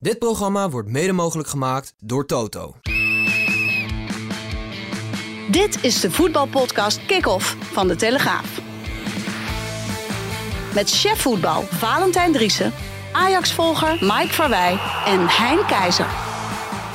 Dit programma wordt mede mogelijk gemaakt door Toto. Dit is de voetbalpodcast Kick-Off van De Telegraaf. Met chef voetbal Valentijn Driessen, Ajax-volger Mike Verwij en Hein Keizer.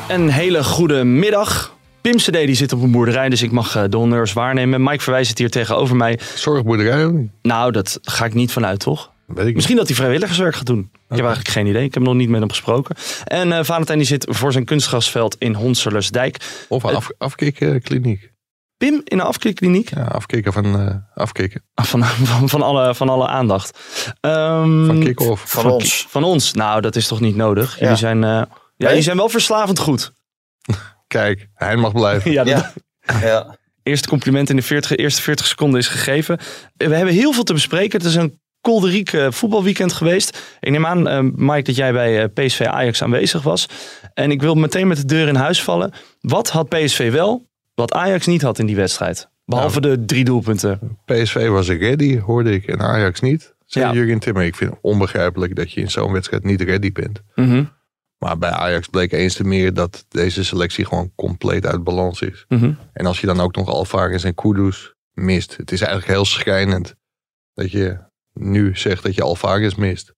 Een hele goede middag. Pim CD die zit op een boerderij, dus ik mag eh, de honneurs waarnemen. Mike Verwij zit hier tegenover mij. Zorgboerderij ook niet? Nou, dat ga ik niet vanuit, toch? Weet ik Misschien dat hij vrijwilligerswerk gaat doen. Ik heb eigenlijk geen idee. Ik heb nog niet met hem gesproken. En eh Valentijn die zit voor zijn kunstgrasveld in Honserlersdijk. niet. Of een af, afkikkliniek. Pim in een afkikkliniek. Ja, afkikken van uh, afkikken. Van, van, van, alle, van alle aandacht. Ehm, Van kick-off. Van ons. Van ons. Nou, dat is toch niet nodig. Jullie zijn, eh, ja, jullie zijn wel verslavend goed. Kijk, hij mag blijven. Ja, dat, Ja. ja. eerste compliment in de 40, eerste 40 seconden is gegeven. We hebben heel veel te bespreken. Het is een kolderiek eh, voetbalweekend geweest. Ik neem aan, eh, Mike, dat jij bij eh, PSV Ajax aanwezig was. En ik wil meteen met de deur in huis vallen. Wat had PSV wel, wat Ajax niet had in die wedstrijd? Behalve de drie doelpunten. PSV was ready, hoorde ik. En Ajax niet. Zei Ja. Jurgen Timmer. Ik vind het onbegrijpelijk dat je in zo'n wedstrijd niet ready bent. Mhm, Maar bij Ajax bleek eens te meer dat deze selectie gewoon compleet uit balans is. mhm. En als je dan ook nog Alvarez en Kudus mist. Het is eigenlijk heel schrijnend dat je nu zegt dat je Alvarez mist.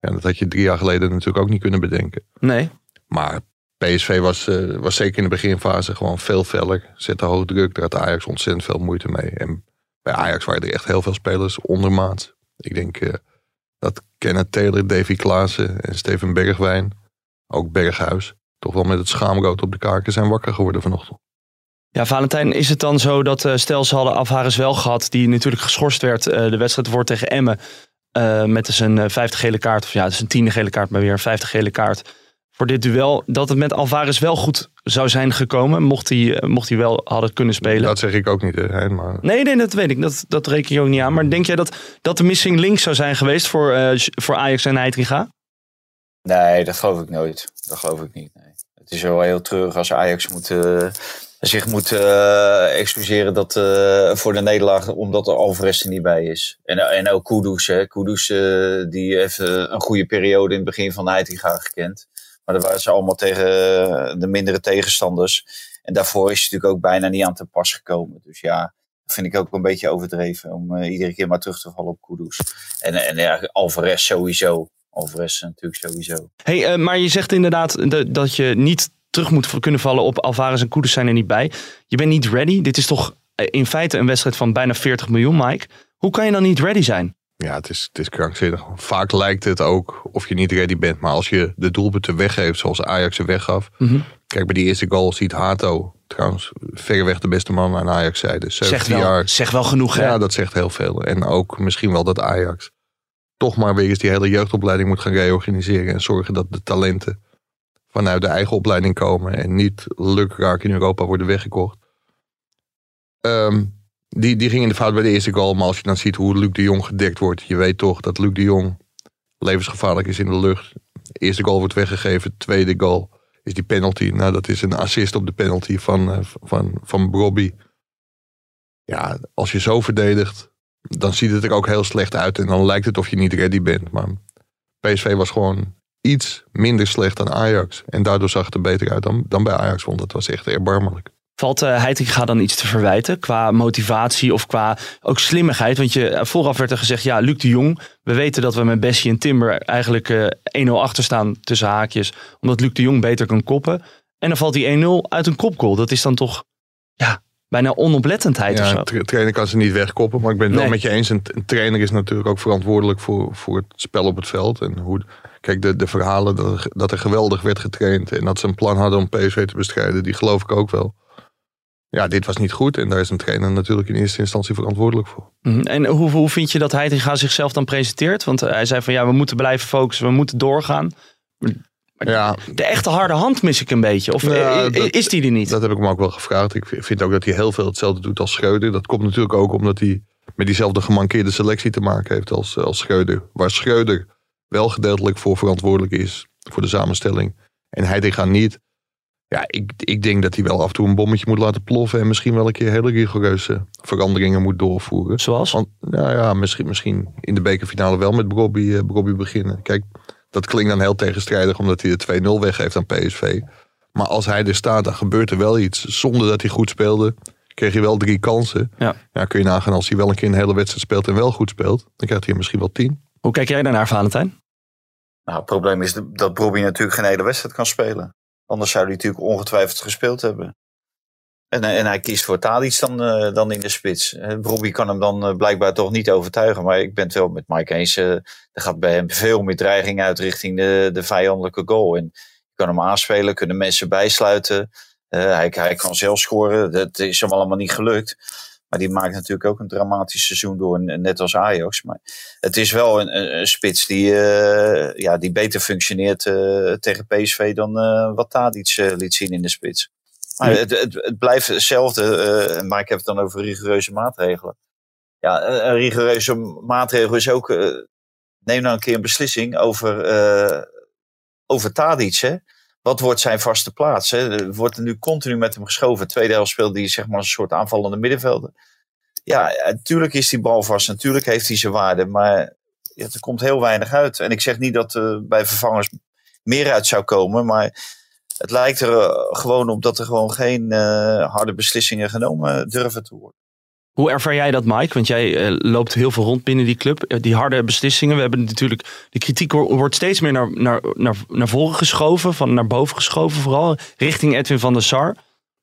En dat had je drie jaar geleden natuurlijk ook niet kunnen bedenken. Nee. Maar PSV was, eh, was zeker in de beginfase gewoon veel feller. Zette hoog druk. Daar had Ajax ontzettend veel moeite mee. En bij Ajax waren er echt heel veel spelers ondermaat. Ik denk eh, dat Kenneth Taylor, Davy Klaassen en Steven Bergwijn, ook Berghuis, toch wel met het schaamrood op de kaken zijn wakker geworden vanochtend. Ja, Valentijn, is het dan zo dat eh, stel ze hadden Alvarez wel gehad, die natuurlijk geschorst werd eh, de wedstrijd voor tegen Emmen, eh, met dus een eh, vijfde gele kaart, of ja, dus een tiende gele kaart, maar weer een vijfde gele kaart voor dit duel, dat het met Alvarez wel goed zou zijn gekomen, mocht hij, mocht hij wel hadden kunnen spelen. Dat zeg ik ook niet, hè, Hein, maar Nee, nee, dat weet ik. Dat, dat reken je ook niet aan. Maar denk jij dat, dat de missing link zou zijn geweest voor, eh, voor Ajax en Heitinga? Nee, dat geloof ik nooit. Dat geloof ik niet. Nee. Het is wel heel treurig als Ajax moet, eh, zich moet eh, excuseren dat, eh, voor de nederlaag, omdat er Alvarez er niet bij is. En, en ook Kudus. Hè. Kudus eh, die heeft een goede periode in het begin van Heitinga gekend. Maar dat waren ze allemaal tegen de mindere tegenstanders. En daarvoor is hij natuurlijk ook bijna niet aan te pas gekomen. Dus ja, dat vind ik ook een beetje overdreven. Om iedere keer maar terug te vallen op Kudus. En, en ja, Alvarez sowieso. Alvarez natuurlijk sowieso. Hey, maar je zegt inderdaad de- dat je niet terug moet kunnen vallen op Alvarez en Kudus zijn er niet bij. Je bent niet ready. Dit is toch eh, in feite een wedstrijd van bijna 40 miljoen, Mike. Hoe kan je dan niet ready zijn? ja, het is, het is krankzinnig. Vaak lijkt het ook of je niet ready bent. Maar als je de doelpunten weggeeft zoals Ajax ze weggaf. Mhm. Kijk, bij die eerste goal ziet Hato, trouwens verreweg de beste man aan Ajax zijde. Zeg 17 wel, jaar. zeg wel genoeg, hè? Ja, dat zegt heel veel. En ook misschien wel dat Ajax toch maar weer eens die hele jeugdopleiding moet gaan reorganiseren. En zorgen dat de talenten vanuit de eigen opleiding komen. En niet lukraak in Europa worden weggekocht. Ehm, die, die ging in de fout bij de eerste goal. Maar als je dan ziet hoe Luc de Jong gedekt wordt. Je weet toch dat Luc de Jong levensgevaarlijk is in de lucht. Eerste goal wordt weggegeven. Tweede goal is die penalty. Nou, dat is een assist op de penalty van, eh, van, van Robbie. Ja, als je zo verdedigt, dan ziet het er ook heel slecht uit. En dan lijkt het of je niet ready bent. Maar PSV was gewoon iets minder slecht dan Ajax. En daardoor zag het er beter uit dan, dan bij Ajax. Want dat was echt erbarmelijk. Valt uh, Heitinga dan iets te verwijten qua motivatie of qua ook slimmigheid? Want je, eh, vooraf werd er gezegd, ja, Luc de Jong. We weten dat we met Bessie en Timber eigenlijk eh 1-0 achter staan tussen haakjes. Omdat Luc de Jong beter kan koppen. En dan valt die 1-0 uit een kopgoal. Dat is dan toch ja, bijna onoplettendheid of Ja, zo. een tra- trainer kan ze niet wegkoppen. Maar ik ben het Nee. wel met je eens. Een, een trainer is natuurlijk ook verantwoordelijk voor, voor het spel op het veld. En hoe, kijk, de, de verhalen dat er, dat er geweldig werd getraind. En dat ze een plan hadden om PSV te bestrijden. Die geloof ik ook wel. Ja, dit was niet goed. En daar is een trainer natuurlijk in eerste instantie verantwoordelijk voor. Mhm. En hoe, hoe vind je dat Heitinga zichzelf dan presenteert? Want hij zei van ja, we moeten blijven focussen, we moeten doorgaan. Ja, De echte harde hand mis ik een beetje. Of Ja, dat- is die er niet? dat heb ik hem ook wel gevraagd. Ik vind ook dat hij heel veel hetzelfde doet als Schreuder. Dat komt natuurlijk ook omdat hij met diezelfde gemankeerde selectie te maken heeft als, als Schreuder. Waar Schreuder wel gedeeltelijk voor verantwoordelijk is voor de samenstelling. En Heidegger niet. Ja, ik, ik denk dat hij wel af en toe een bommetje moet laten ploffen. En misschien wel een keer hele rigoureuze veranderingen moet doorvoeren. Zoals? Want nou ja, misschien, misschien in de bekerfinale wel met Bobby, eh, Bobby beginnen. Kijk, dat klinkt dan heel tegenstrijdig omdat hij de 2-0 weggeeft aan PSV. Maar als hij er staat, dan gebeurt er wel iets. Zonder dat hij goed speelde, kreeg hij wel drie kansen. Ja. kun je nagaan als hij wel een keer een hele wedstrijd speelt en wel goed speelt. Dan krijgt hij er misschien wel tien. Hoe kijk jij daarnaar, Valentijn? Nou, het probleem is dat Bobby natuurlijk geen hele wedstrijd kan spelen. Anders zou hij natuurlijk ongetwijfeld gespeeld hebben. En, en hij kiest voor Tadic dan, eh, dan in de spits. Eh, Bobby kan hem dan eh, blijkbaar toch niet overtuigen. Maar ik ben het wel met Mike eens. eh, er gaat bij hem veel meer dreiging uit richting de, de vijandelijke goal. En je kan hem aanspelen, kunnen mensen bijsluiten. Eh, hij, hij kan zelf scoren. Dat is hem allemaal niet gelukt. Maar die maakt natuurlijk ook een dramatisch seizoen door. Net als Ajax. Maar het is wel een, spits die, eh, ja, die beter functioneert eh, tegen PSV dan eh, wat Tadic eh, liet zien in de spits. Maar Ja. het, het, het blijft hetzelfde. eh, maar ik heb het dan over rigoureuze maatregelen. Ja, een, rigoureuze maatregel is ook... eh, neem nou een keer een beslissing over, eh over Tadic. Hè? Wat wordt zijn vaste plaats? Hè? Er wordt er nu continu met hem geschoven. Tweede helft speelde hij zeg maar een soort aanvallende middenvelder. Ja, natuurlijk is die bal vast. Natuurlijk heeft hij zijn waarde. Maar ja, er komt heel weinig uit. En ik zeg niet dat er bij vervangers meer uit zou komen. Maar het lijkt er eh, gewoon op dat er gewoon geen eh, harde beslissingen genomen durven te worden. Hoe ervaar jij dat, Mike? Want jij eh, loopt heel veel rond binnen die club. Eh, die harde beslissingen. We hebben natuurlijk. De kritiek wo- wordt steeds meer naar, naar, naar, naar voren geschoven. Van naar boven geschoven, vooral. Richting Edwin van der Sar.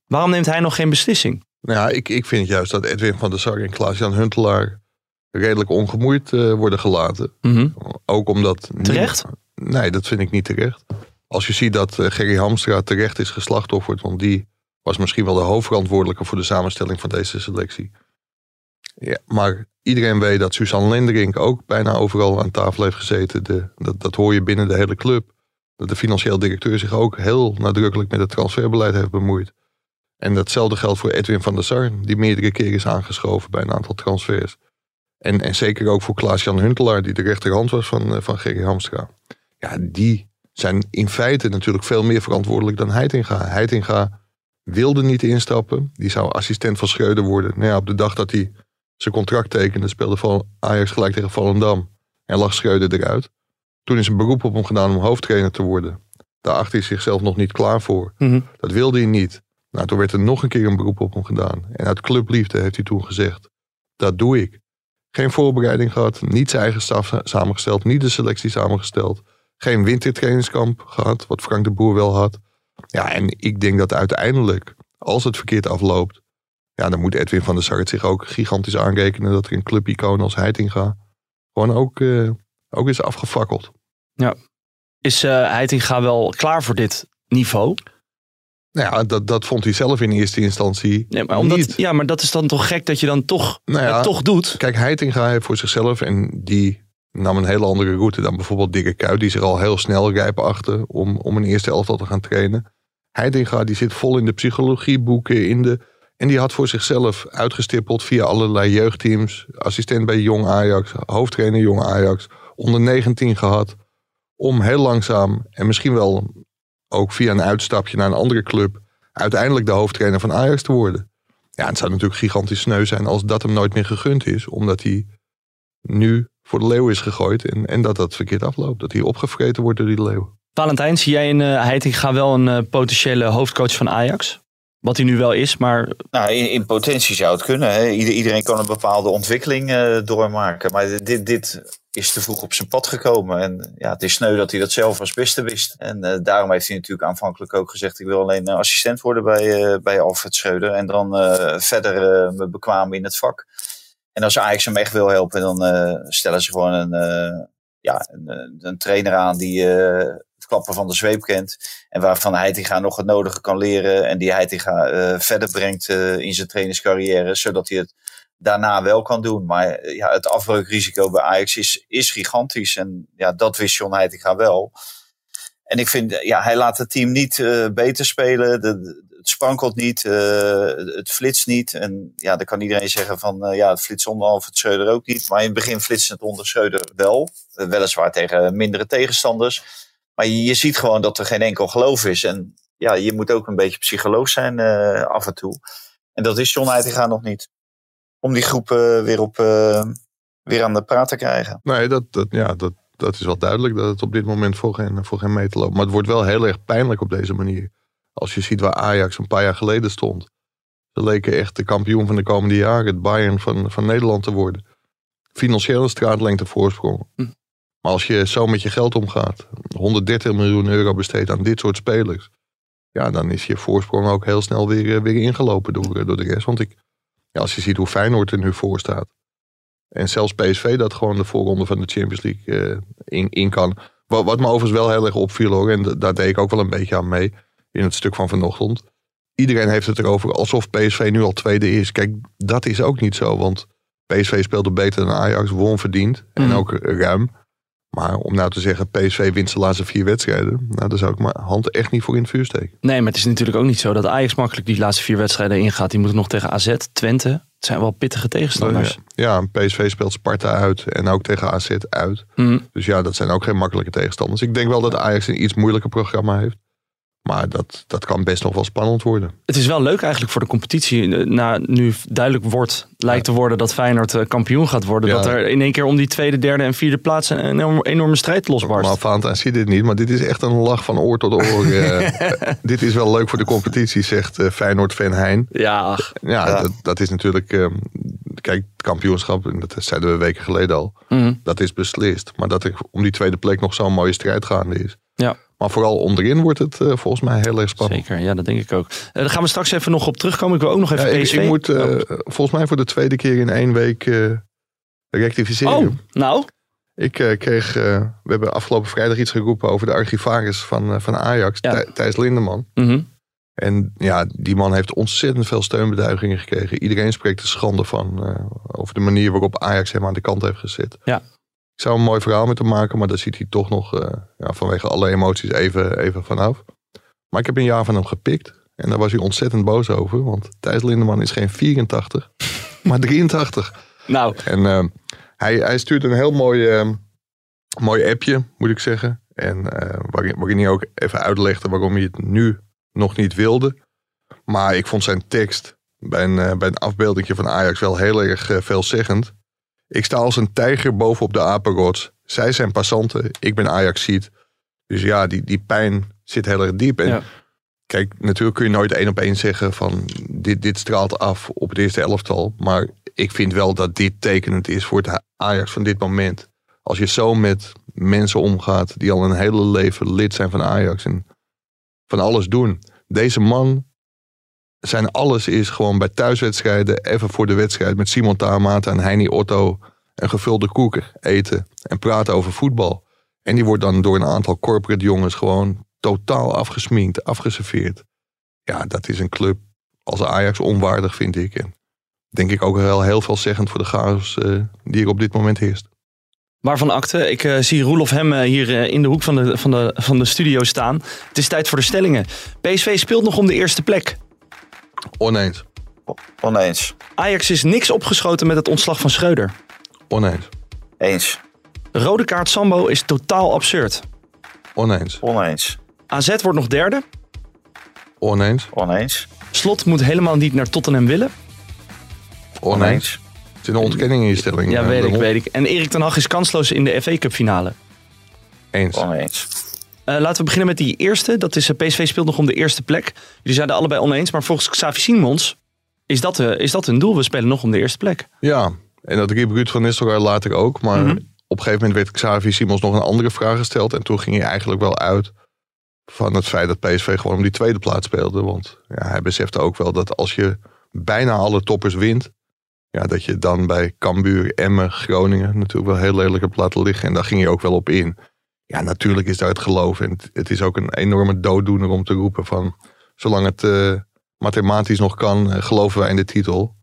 Waarom neemt hij nog geen beslissing? Nou ja, ik, ik vind juist dat Edwin van der Sar en Klaas-Jan Huntelaar redelijk ongemoeid eh, worden gelaten. Mhm. Ook omdat... Terecht? Nee, dat vind ik niet terecht. Als je ziet dat eh, Gerry Hamstra terecht is geslachtofferd, want die was misschien wel de hoofdverantwoordelijke voor de samenstelling van deze selectie. Ja, maar iedereen weet dat Suzanne Lenderink ook bijna overal aan tafel heeft gezeten. De, dat, dat hoor je binnen de hele club. Dat de financieel directeur zich ook heel nadrukkelijk met het transferbeleid heeft bemoeid. En datzelfde geldt voor Edwin van der Sar, die meerdere keren is aangeschoven bij een aantal transfers. En, en zeker ook voor Klaas-Jan Huntelaar, die de rechterhand was van, eh, van Gerry Hamstra. Ja, die zijn in feite natuurlijk veel meer verantwoordelijk dan Heitinga. Heitinga wilde niet instappen. Die zou assistent van Schreuder worden. Nou ja, op de dag dat hij zijn contract tekende, speelde Val- Ajax gelijk tegen Volendam. En lag Schreuder eruit. Toen is een beroep op hem gedaan om hoofdtrainer te worden. Daar acht hij zichzelf nog niet klaar voor. Mhm. Dat wilde hij niet. Nou, toen werd er nog een keer een beroep op hem gedaan. En uit clubliefde heeft hij toen gezegd: Dat doe ik. Geen voorbereiding gehad, niet zijn eigen staf samengesteld, niet de selectie samengesteld. Geen wintertrainingskamp gehad, wat Frank de Boer wel had. Ja, en ik denk dat uiteindelijk, als het verkeerd afloopt, ja, dan moet Edwin van der Sar het zich ook gigantisch aanrekenen dat er een clubicoon als Heitinga gewoon ook, eh, ook is afgefakkeld. Is eh Heitinga wel klaar voor dit niveau? Nou ja, dat, dat vond hij zelf in eerste instantie Nee, maar omdat, niet. Ja, maar dat is dan toch gek dat je dan toch, Nou ja, het toch doet. Kijk, Heitinga heeft voor zichzelf en die nam een hele andere route dan bijvoorbeeld Dikke Kuit, die zich al heel snel rijp achter om, om een eerste elftal te gaan trainen. Heitinga die zit vol in de psychologieboeken, in de, en die had voor zichzelf uitgestippeld via allerlei jeugdteams, assistent bij Jong Ajax, hoofdtrainer Jong Ajax, onder 19 gehad, om heel langzaam en misschien wel ook via een uitstapje naar een andere club, uiteindelijk de hoofdtrainer van Ajax te worden. Ja, het zou natuurlijk gigantisch sneu zijn als dat hem nooit meer gegund is. Omdat hij nu voor de leeuw is gegooid. En, en dat dat verkeerd afloopt. Dat hij opgevreten wordt door die leeuw. Valentijn, zie jij in eh Heitinga wel een eh, potentiële hoofdcoach van Ajax? Wat hij nu wel is, maar Nou, in, in potentie zou het kunnen. Hè. Ieder- iedereen kan een bepaalde ontwikkeling eh, doormaken. Maar dit, dit is te vroeg op zijn pad gekomen. En ja, het is sneu dat hij dat zelf als beste wist. En eh, daarom heeft hij natuurlijk aanvankelijk ook gezegd... ik wil alleen assistent worden bij, eh, bij Alfred Schreuder. En dan eh, verder me bekwamen in het vak. En als Ajax hem echt wil helpen... dan eh, stellen ze gewoon een, eh, ja, een, eh, een trainer aan die... het klappen van de zweep kent. En waarvan Heitinga nog het nodige kan leren. En die Heitinga verder brengt in zijn trainingscarrière. Zodat hij het daarna wel kan doen. Maar ja, het afbreukrisico bij Ajax is, is gigantisch. En ja, dat wist John Heitinga wel. En ik vind, ja, hij laat het team niet beter spelen. De, het sprankelt niet, uh, het flitst niet. En ja, dan kan iedereen zeggen van, uh, ja, het flitst onder Alfred Schreuder ook niet. Maar in het begin flitst het onder Schreuder wel. weliswaar tegen mindere tegenstanders. Maar je, je, ziet gewoon dat er geen enkel geloof is. En ja, je moet ook een beetje psycholoog zijn af en toe. En dat is John Heitinga nog niet. Om die groep weer, op, weer aan de praat te krijgen. Nee, dat, dat, ja, dat, dat is wel duidelijk dat het op dit moment voor geen, voor geen meter loopt. Maar het wordt wel heel erg pijnlijk op deze manier. Als je ziet waar Ajax een paar jaar geleden stond. Ze leken echt de kampioen van de komende jaren, het Bayern van, van Nederland te worden. Financiële straatlengte voorsprong. Hm. Maar als je zo met je geld omgaat, 130 miljoen euro besteedt aan dit soort spelers. Ja, dan is je voorsprong ook heel snel weer, eh, weer ingelopen door, door de rest. Want ik, ja, als je ziet hoe Feyenoord er nu voor staat. En zelfs PSV dat gewoon de voorronde van de Champions League uh, in, in kan. Wat, wat me overigens wel heel erg opviel hoor. En daar deed ik ook wel een beetje aan mee. In het stuk van vanochtend. Iedereen heeft het erover alsof PSV nu al tweede is. Kijk, dat is ook niet zo. Want PSV speelde beter dan Ajax. Won verdiend. En mm. ook ruim. Maar om nou te zeggen, PSV wint zijn laatste vier wedstrijden. Nou, daar zou ik mijn hand echt niet voor in het vuur steken. Nee, maar het is natuurlijk ook niet zo dat Ajax makkelijk die laatste vier wedstrijden ingaat. Die moeten nog tegen AZ, Twente. Het zijn wel pittige tegenstanders. Ja, ja PSV speelt Sparta uit en ook tegen AZ uit. Mm. Dus ja, dat zijn ook geen makkelijke tegenstanders. Ik denk wel dat Ajax een iets moeilijker programma heeft. Maar dat, dat kan best nog wel spannend worden. Het is wel leuk eigenlijk voor de competitie. Eh, na, nu duidelijk wordt, lijkt te worden dat Feyenoord eh, kampioen gaat worden. Dat er in één keer om die tweede, derde en vierde plaats een enorme, enorme strijd losbarst. Maar Fanta ziet dit niet. Maar dit is echt een lach van oor tot oor. Eh. dit is wel leuk voor de competitie, zegt Feyenoord fan Hein. Ja, ach. Ja, Dat, dat, is natuurlijk... Uh, kijk, het kampioenschap, dat zeiden we weken geleden al. Mm. Dat is beslist. Maar dat er om die tweede plek nog zo'n mooie strijd gaande is. Ja. Maar vooral onderin wordt het uh, volgens mij heel erg spannend. Zeker, ja, dat denk ik ook. Uh, daar gaan we straks even nog op terugkomen. Ik wil ook nog even ja, PSV. Ik, ik moet uh, volgens mij voor de tweede keer in één week rectificeren. Oh, nou? Ik kreeg, we hebben afgelopen vrijdag iets geroepen over de archivaris van, van Ajax, ja. Thijs Lindeman. Mm -hmm. En ja, die man heeft ontzettend veel steunbeduigingen gekregen. Iedereen spreekt er schande van over de manier waarop Ajax hem aan de kant heeft gezet. Ja. Ik zou een mooi verhaal met hem maken, maar daar ziet hij toch nog uh, ja, vanwege alle emoties even, even vanaf. Maar ik heb een jaar van hem gepikt. En daar was hij ontzettend boos over. Want Thijs Lindeman is geen 84, maar 83. Nou. En uh, hij, hij stuurt een heel mooi, uh, mooi appje, moet ik zeggen. En waarin, waarin hij ook even uitlegde waarom hij het nu nog niet wilde. Maar ik vond zijn tekst bij een, bij een afbeelding van Ajax wel heel erg veelzeggend. Ik sta als een tijger bovenop de apenrots. Zij zijn passanten, ik ben Ajaxiet. Dus ja, die, die pijn zit heel erg diep. En kijk, natuurlijk kun je nooit één op één zeggen van dit, dit straalt af op het eerste elftal. Maar ik vind wel dat dit tekenend is voor het Ajax van dit moment. Als je zo met mensen omgaat die al een hele leven lid zijn van Ajax en van alles doen. Deze man zijn alles is gewoon bij thuiswedstrijden, even voor de wedstrijd met Simon Taamata en Heini Otto een gevulde koek eten en praten over voetbal. En die wordt dan door een aantal corporate jongens gewoon totaal afgesminkt, afgeserveerd. Ja, dat is een club als Ajax onwaardig, vind ik. En denk ik ook wel heel veelzeggend voor de chaos uh, die er op dit moment heerst. Waarvan akte? Ik uh, zie Roelof Hem uh, hier in de hoek van de, van, de, van de studio staan. Het is tijd voor de stellingen. PSV speelt nog om de eerste plek. Oneens. Oneens. Ajax is niks opgeschoten met het ontslag van Schreuder. Oneens. Eens. Rode kaart Sambo is totaal absurd. Oneens. Oneens. AZ wordt nog derde. Oneens. Oneens. Slot moet helemaal niet naar Tottenham willen. Oneens. Het is een ontkenning in je stelling. Ja, weet ik, weet ik. En Erik ten Hag is kansloos in de FA Cup finale. Eens. Oneens. Uh, laten we beginnen met die eerste. Dat is, uh, PSV speelt nog om de eerste plek. Jullie zijn er allebei oneens. Maar volgens Xavi Simons is dat, uh, is dat hun doel. We spelen nog om de eerste plek. Ja, en dat riep Ruud van Nistelrooy later ook. Maar mm -hmm. op een gegeven moment werd Xavi Simons nog een andere vraag gesteld. En toen ging hij eigenlijk wel uit van het feit dat PSV gewoon om die tweede plaats speelde. Want ja, hij besefte ook wel dat als je bijna alle toppers wint... Ja, dat je dan bij Cambuur, Emmen, Groningen natuurlijk wel heel lelijk hebt laten liggen. En daar ging hij ook wel op in. Ja, natuurlijk is daar het geloof. En het is ook een enorme dooddoener om te roepen van... zolang het uh, mathematisch nog kan, uh, geloven wij in de titel.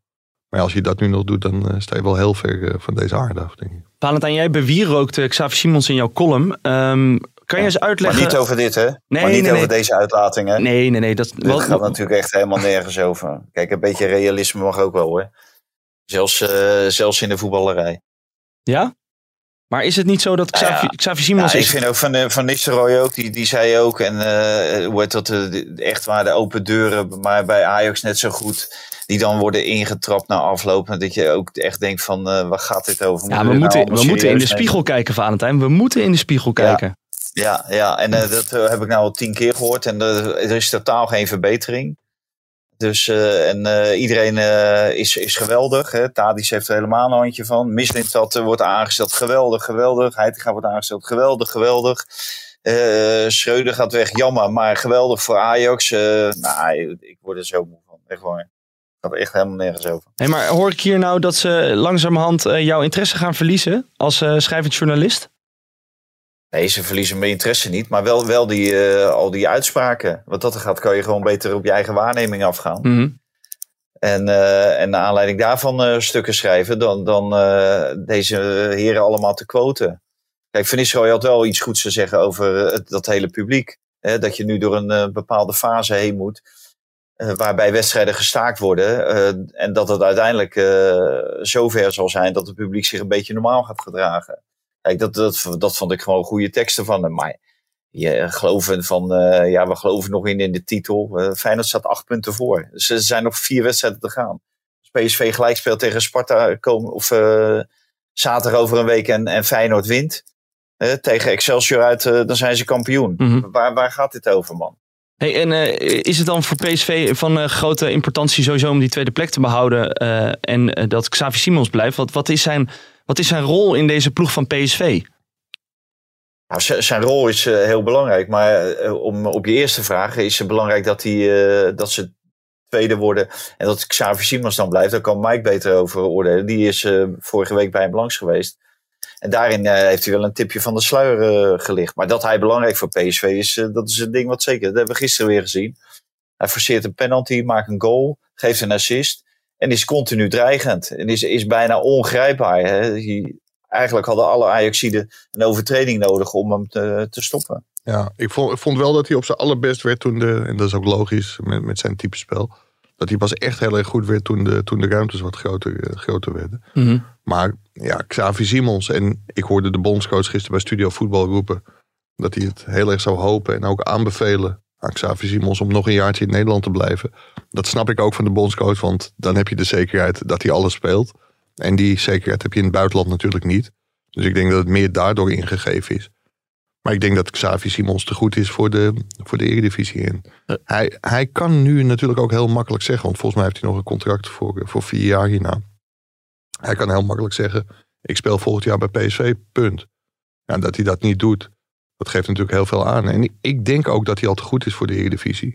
Maar als je dat nu nog doet, dan uh, sta je wel heel ver van deze aarde af, denk ik. Valentijn, jij bewierookt Xavier Simons in jouw column. Um, Kan je eens uitleggen? Maar niet over dit, hè? Nee, maar niet nee, over nee. deze uitlatingen. Nee, nee, nee. Dat, gaat natuurlijk echt helemaal nergens over. Kijk, een beetje realisme mag ook wel hoor. Zelfs, eh, zelfs in de voetballerij. Ja? Maar is het niet zo dat Nou ja. Xavi, Xavi Ja, Simons ik vind ook van, van Nistelrooy ook, die, die zei ook, en eh, hoe heet dat, eh, de- echt waar de open deuren, maar bij Ajax net zo goed, die dan worden ingetrapt na afloop. Dat je ook echt denkt van, eh, waar gaat dit over? Ja, we moeten, nou we moeten in de serieus nemen? spiegel kijken, Valentijn. We moeten in de spiegel kijken. Ja, ja en dat heb ik nou al tien keer gehoord. En er is totaal geen verbetering. Dus, eh, en eh, iedereen eh, is, is geweldig. Hè. Tadic heeft er helemaal een handje van. Mislintat wordt aangesteld. Geweldig, geweldig. Heitinga wordt aangesteld. Geweldig, geweldig. Schreuder gaat weg. Jammer, maar geweldig voor Ajax. Nou, ik word er zo moe van. Echt waar. Het gaat echt helemaal nergens over. Hey, maar hoor ik hier nou dat ze langzamerhand jouw interesse gaan verliezen als schrijvend journalist? Nee, ze verliezen mijn interesse niet. Maar wel, wel die, eh, al die uitspraken. Wat dat er gaat, kan je gewoon beter op je eigen waarneming afgaan. Mhm. En, eh, en naar aanleiding daarvan eh, stukken schrijven, dan, dan deze heren allemaal te quoten. Kijk, Van Nistelrooy had wel iets goeds te zeggen over het, dat hele publiek. Hè, dat je nu door een bepaalde fase heen moet, waarbij wedstrijden gestaakt worden. en dat het uiteindelijk zover zal zijn dat het publiek zich een beetje normaal gaat gedragen. Kijk, dat, dat, dat vond ik gewoon goede teksten van hem. Maar je geloven van, eh, ja, we geloven nog in, in de titel. Eh Feyenoord staat acht punten voor. Dus er zijn nog vier wedstrijden te gaan. Als PSV gelijk speelt tegen Sparta komen, of eh, zaterdag over een week en, en Feyenoord wint. tegen Excelsior uit, dan zijn ze kampioen. Mhm. waar, waar gaat dit over, man? Hey, en is het dan voor PSV van grote importantie sowieso om die tweede plek te behouden eh, en dat Xavi Simons blijft? Wat, wat, is zijn, wat is zijn rol in deze ploeg van PSV? Nou, zijn rol is eh, heel belangrijk. Maar eh, om op je eerste vraag is het belangrijk dat, hij, eh, dat ze tweede worden. En dat Xavi Simons dan blijft. Daar kan Mike beter over oordelen. Die is vorige week bij hem langs geweest. En daarin heeft hij wel een tipje van de sluier gelicht. Maar dat hij belangrijk voor PSV is, dat is een ding wat zeker. Dat hebben we gisteren weer gezien. Hij forceert een penalty, maakt een goal, geeft een assist. En is continu dreigend. En is, is bijna ongrijpbaar. Hè? Hij- eigenlijk hadden alle Ajaxiden een overtreding nodig om hem te, te stoppen. Ja, ik vond, ik vond wel dat hij op zijn allerbest werd toen de, en dat is ook logisch met, met zijn type spel, dat hij pas echt heel erg goed werd toen de, toen de ruimtes wat groter, eh, groter werden. Maar ja, Xavi Simons, en ik hoorde de bondscoach gisteren bij Studio Voetbal roepen, dat hij het heel erg zou hopen en ook aanbevelen aan Xavi Simons om nog een jaartje in Nederland te blijven. Dat snap ik ook van de bondscoach, want dan heb je de zekerheid dat hij alles speelt. En die zekerheid heb je in het buitenland natuurlijk niet. Dus ik denk dat het meer daardoor ingegeven is. Maar ik denk dat Xavi Simons te goed is voor de, voor de Eredivisie. En hij, hij kan nu natuurlijk ook heel makkelijk zeggen, want volgens mij heeft hij nog een contract voor, voor vier jaar hierna. Hij kan heel makkelijk zeggen, ik speel volgend jaar bij PSV, punt. Ja, dat hij dat niet doet, dat geeft natuurlijk heel veel aan. En ik- denk ook dat hij al te goed is voor de Eredivisie.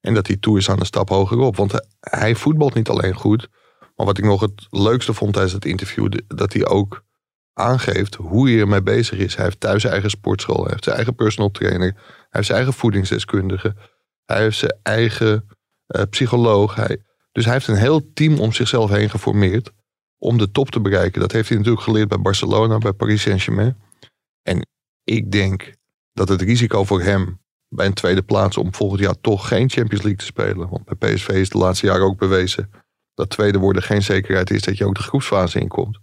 En dat hij toe is aan een stap hogerop. Want hij- voetbalt niet alleen goed. Maar wat ik nog het leukste vond tijdens het interview, dat hij ook aangeeft hoe hij ermee bezig is. Hij heeft thuis zijn eigen sportschool, hij heeft zijn eigen personal trainer, hij heeft zijn eigen voedingsdeskundige, hij heeft zijn eigen eh, psycholoog. Hij, dus hij heeft een heel team om zichzelf heen geformeerd om de top te bereiken. Dat heeft hij natuurlijk geleerd bij Barcelona, bij Paris Saint-Germain. En ik denk dat het risico voor hem bij een tweede plaats om volgend jaar toch geen Champions League te spelen. Want bij PSV is de laatste jaren ook bewezen dat tweede worden geen zekerheid is dat je ook de groepsfase inkomt.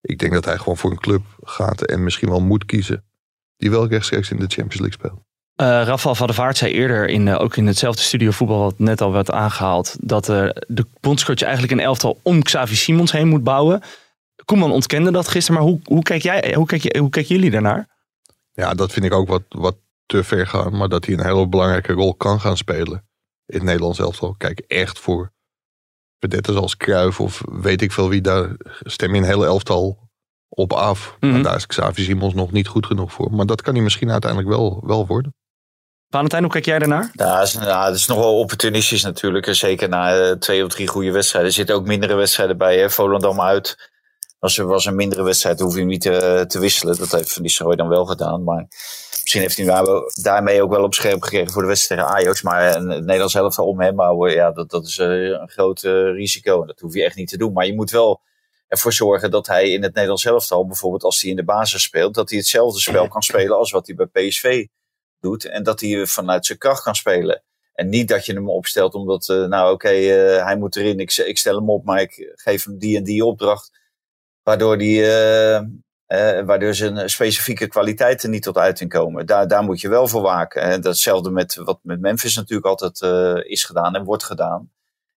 Ik denk dat hij gewoon voor een club gaat en misschien wel moet kiezen. Die wel rechtstreeks in de Champions League speelt. Eh Rafael van der Vaart zei eerder, in, eh, ook in hetzelfde studio voetbal wat net al werd aangehaald, dat eh, de bondscoach eigenlijk een elftal om Xavi Simons heen moet bouwen. Koeman ontkende dat gisteren, maar hoe, hoe, kijk jij, hoe, kijk hoe kijken jullie daarnaar? Ja, dat vind ik ook wat, wat te ver gaan. Maar dat hij een hele belangrijke rol kan gaan spelen in het Nederlands elftal. Kijk, echt voor vedettes als Kruif of weet ik veel wie. Daar stem je een hele elftal op af. Mhm. Maar daar is Xavi Simons nog niet goed genoeg voor. Maar dat kan hij misschien uiteindelijk wel, wel worden. Valentijn, hoe kijk jij daarnaar? Ja, dat is, nog wel opportunistisch natuurlijk. En Zeker na eh, twee of drie goede wedstrijden. Er zitten ook mindere wedstrijden bij. Hè? Volendam uit. Was er was een mindere wedstrijd, hoef je hem niet te, te wisselen. Dat heeft Van Nistelrooy dan wel gedaan. Maar misschien heeft hij daarmee ook wel op scherp gekregen voor de wedstrijd tegen Ajax. Maar het Nederlands elftal om hem houden, ja, dat, dat is eh, een groot eh, risico. En dat hoef je echt niet te doen. Maar je moet wel ervoor zorgen dat hij in het Nederlands elftal, bijvoorbeeld als hij in de basis speelt, dat hij hetzelfde spel kan spelen als wat hij bij PSV doet. En dat hij vanuit zijn kracht kan spelen. En niet dat je hem opstelt omdat, nou oké, hij moet erin, ik, ik, stel hem op, maar ik geef hem die en die opdracht. Waardoor, die, uh, waardoor zijn specifieke kwaliteiten niet tot uiting komen. Daar, daar moet je wel voor waken. En datzelfde met wat met Memphis natuurlijk altijd is gedaan en wordt gedaan.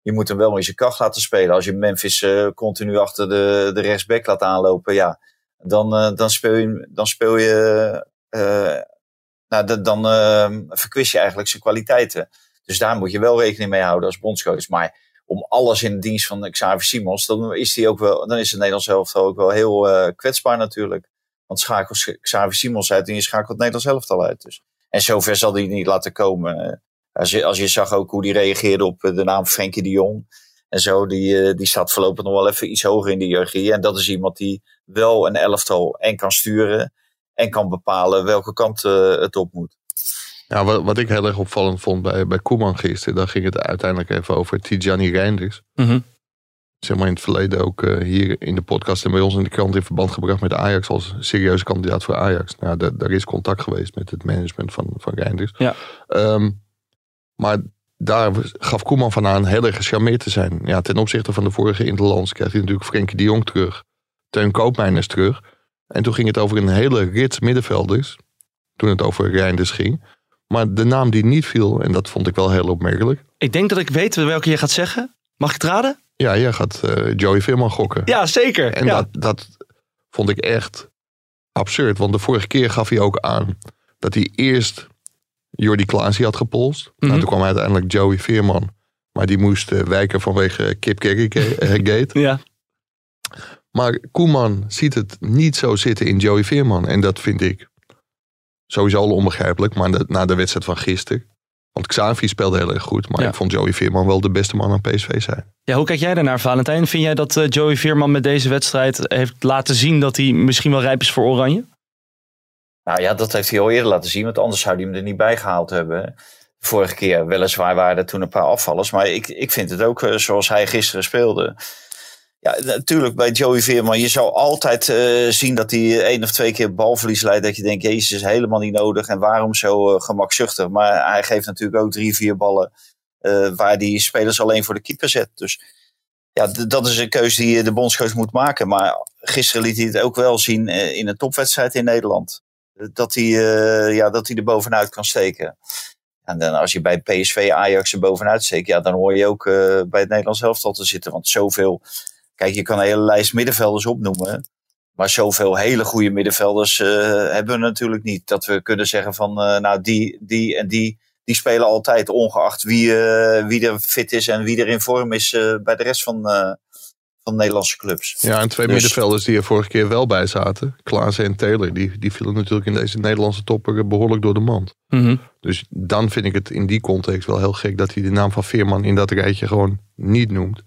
Je moet hem wel in zijn kracht laten spelen. Als je Memphis continu achter de, de rechtsback laat aanlopen, ja, dan, dan, speel je, dan speel je nou, dan uh, verkwist je eigenlijk zijn kwaliteiten. Dus daar moet je wel rekening mee houden als bondscoach. Maar om alles in de dienst van Xavier Simons, dan is, die ook wel, dan is het Nederlands elftal ook wel heel uh, kwetsbaar natuurlijk. Want schakelt Xavier Simons uit en je schakelt het Nederlands elftal uit. Dus. En zover zal hij niet laten komen. Als je, als je zag ook hoe die reageerde op de naam Frenkie de Jong. En zo, die, die staat voorlopig nog wel even iets hoger in de hiërarchie. En dat is iemand die wel een elftal en kan sturen. En kan bepalen welke kant het op moet. Ja, wat, wat ik heel erg opvallend vond bij, bij Koeman gisteren, daar ging het uiteindelijk even over Tijani Reinders. Mhm. Zeg maar in het verleden ook uh, hier in de podcast en bij ons in de krant in verband gebracht met Ajax als serieuze kandidaat voor Ajax. Nou, daar, is contact geweest met het management van, van Reinders. Ja. Um, maar daar gaf Koeman van aan heel erg gecharmeerd te zijn. Ja, ten opzichte van de vorige Interlands krijgt hij natuurlijk Frenkie de Jong terug. Teun Koopmeiners terug. En toen ging het over een hele rits middenvelders. Toen het over Reinders ging. Maar de naam die niet viel, en dat vond ik wel heel opmerkelijk. Ik denk dat ik weet welke je gaat zeggen. Mag ik het raden? Ja, jij gaat uh, Joey Veerman gokken. Ja, zeker. En ja. Dat, dat vond ik echt absurd. Want de vorige keer gaf hij ook aan dat hij eerst Jordi Klaasie had gepolst. Mm -hmm. nou, toen kwam uiteindelijk Joey Veerman. Maar die moest uh, wijken vanwege Kip Gate. ja. Maar Koeman ziet het niet zo zitten in Joey Veerman. En dat vind ik sowieso al onbegrijpelijk. Maar de, na de wedstrijd van gisteren. Want Xavi speelde heel erg goed. Maar Ja. ik vond Joey Veerman wel de beste man aan PSV zijn. Ja, hoe kijk jij daarnaar, Valentijn? Vind jij dat eh, Joey Veerman met deze wedstrijd heeft laten zien dat hij misschien wel rijp is voor Oranje? Nou ja, dat heeft hij al eerder laten zien. Want anders zou hij hem er niet bij gehaald hebben. Vorige keer weliswaar waren er toen een paar afvallers. Maar ik, ik vind het ook eh, zoals hij gisteren speelde. Ja, natuurlijk bij Joey Veerman. Je zou altijd uh, zien dat hij één of twee keer balverlies leidt. Dat je denkt, jezus, is helemaal niet nodig. En waarom zo uh, gemakzuchtig? Maar hij geeft natuurlijk ook drie, vier ballen. Waar die spelers alleen voor de keeper zet. Dus ja, dat is een keuze die de bondscoach moet maken. Maar gisteren liet hij het ook wel zien in een topwedstrijd in Nederland. Dat hij, ja, dat hij er bovenuit kan steken. En dan als je bij PSV Ajax er bovenuit steekt, ja, dan hoor je ook bij het Nederlands elftal te zitten. Want zoveel Kijk, je kan een hele lijst middenvelders opnoemen. Maar zoveel hele goede middenvelders uh, hebben we natuurlijk niet. Dat we kunnen zeggen van, uh, nou, die, die en die, die spelen altijd. Ongeacht wie, uh, wie er fit is en wie er in vorm is bij de rest van, van Nederlandse clubs. Ja, en twee dus... middenvelders die er vorige keer wel bij zaten. Klaassen en Taylor. Die, die vielen natuurlijk in deze Nederlandse topper behoorlijk door de mand. Mm -hmm. Dus dan vind ik het in die context wel heel gek dat hij de naam van Veerman in dat rijtje gewoon niet noemt.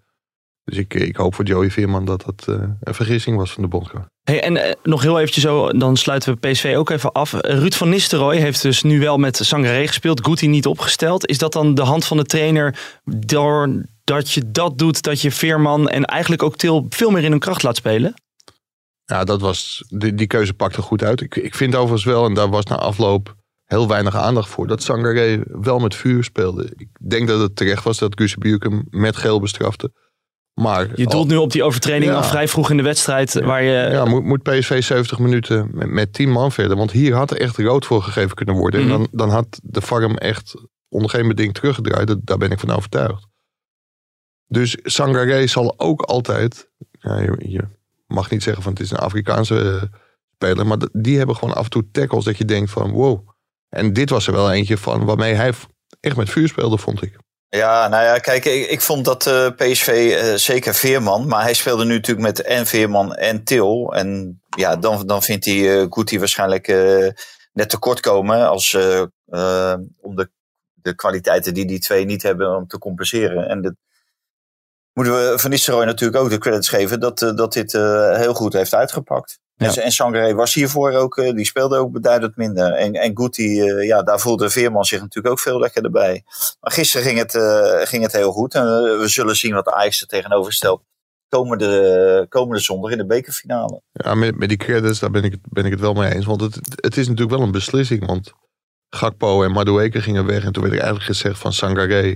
Dus ik, ik hoop voor Joey Veerman dat dat uh, een vergissing was van de bondcoach. Hey, en uh, nog heel eventjes zo, dan sluiten we PSV ook even af. Ruud van Nistelrooy heeft dus nu wel met Sangaré gespeeld. Guti niet opgesteld. Is dat dan de hand van de trainer doordat je dat doet, dat je Veerman en eigenlijk ook Til veel meer in hun kracht laat spelen? Ja, dat was, die, die keuze pakte goed uit. Ik, ik vind overigens wel, en daar was na afloop heel weinig aandacht voor, dat Sangaré wel met vuur speelde. Ik denk dat het terecht was dat Gusebuurk hem met geel bestrafte. Maar, je doelt nu op die overtreding ja. al vrij vroeg in de wedstrijd. Ja, waar je... ja moet, moet PSV 70 minuten met, met 10 man verder. Want hier had er echt rood voor gegeven kunnen worden. Mm -hmm. En dan, dan had de farm echt onder geen beding teruggedraaid. Daar ben ik van overtuigd. Dus Sangaré zal ook altijd... Ja, je, je, mag niet zeggen van het is een Afrikaanse uh, speler. Maar die hebben gewoon af en toe tackles dat je denkt van wow. En dit was er wel eentje van waarmee hij echt met vuur speelde vond ik. Ja, nou ja, kijk, ik, ik vond dat uh, PSV uh, zeker Veerman, maar hij speelde nu natuurlijk met en Veerman en Til. En ja, dan, dan vindt hij uh, Guti waarschijnlijk net tekort komen als, om de, de kwaliteiten die die twee niet hebben om te compenseren. En dat moeten we Van Nistelrooy natuurlijk ook de credits geven dat, dat dit heel goed heeft uitgepakt. Ja. En, en Sangaré was hiervoor ook, die speelde ook beduidend minder. En, en Guti, uh, ja, daar voelde Veerman zich natuurlijk ook veel lekkerder bij. Maar gisteren ging het, uh, ging het heel goed. En we zullen zien wat Ajax er tegenover stelt komende, komende zondag in de bekerfinale. Ja, met, met die credits, daar ben ik, ben ik het wel mee eens. Want het, het is natuurlijk wel een beslissing. Want Gakpo en Madueke gingen weg. En toen werd er eigenlijk gezegd van Sangaré,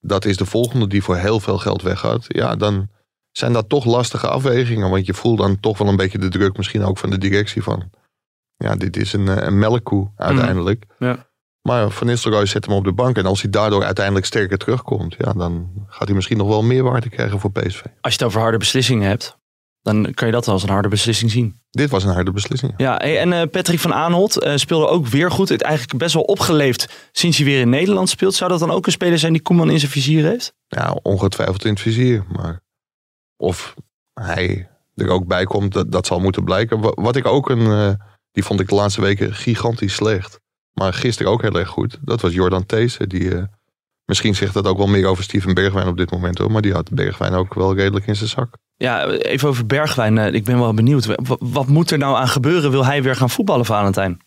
dat is de volgende die voor heel veel geld weggaat. Ja, dan zijn dat toch lastige afwegingen. Want je voelt dan toch wel een beetje de druk misschien ook van de directie van... Ja, dit is een, eh, een melkkoe uiteindelijk. Ja. Maar Van Nistelrooy zet hem op de bank. En als hij daardoor uiteindelijk sterker terugkomt... Ja, dan gaat hij misschien nog wel meer waarde krijgen voor PSV. Als je het over harde beslissingen hebt, dan kan je dat als een harde beslissing zien. Dit was een harde beslissing. Ja, en eh, Patrick van Aanholt eh, speelde ook weer goed. Het eigenlijk best wel opgeleefd sinds hij weer in Nederland speelt. Zou dat dan ook een speler zijn die Koeman in zijn vizier heeft? Ja, ongetwijfeld in het vizier. Maar of hij er ook bij komt, dat, dat zal moeten blijken. Wa- Wat ik ook een... eh, die vond ik de laatste weken gigantisch slecht. Maar gisteren ook heel erg goed. Dat was Jordan Theesen. Die, eh, misschien zegt dat ook wel meer over Steven Bergwijn op dit moment. Hoor, maar die had Bergwijn ook wel redelijk in zijn zak. Ja, even over Bergwijn. eh, ik ben wel benieuwd. Wa- Wat moet er nou aan gebeuren? Wil hij weer gaan voetballen, Valentijn?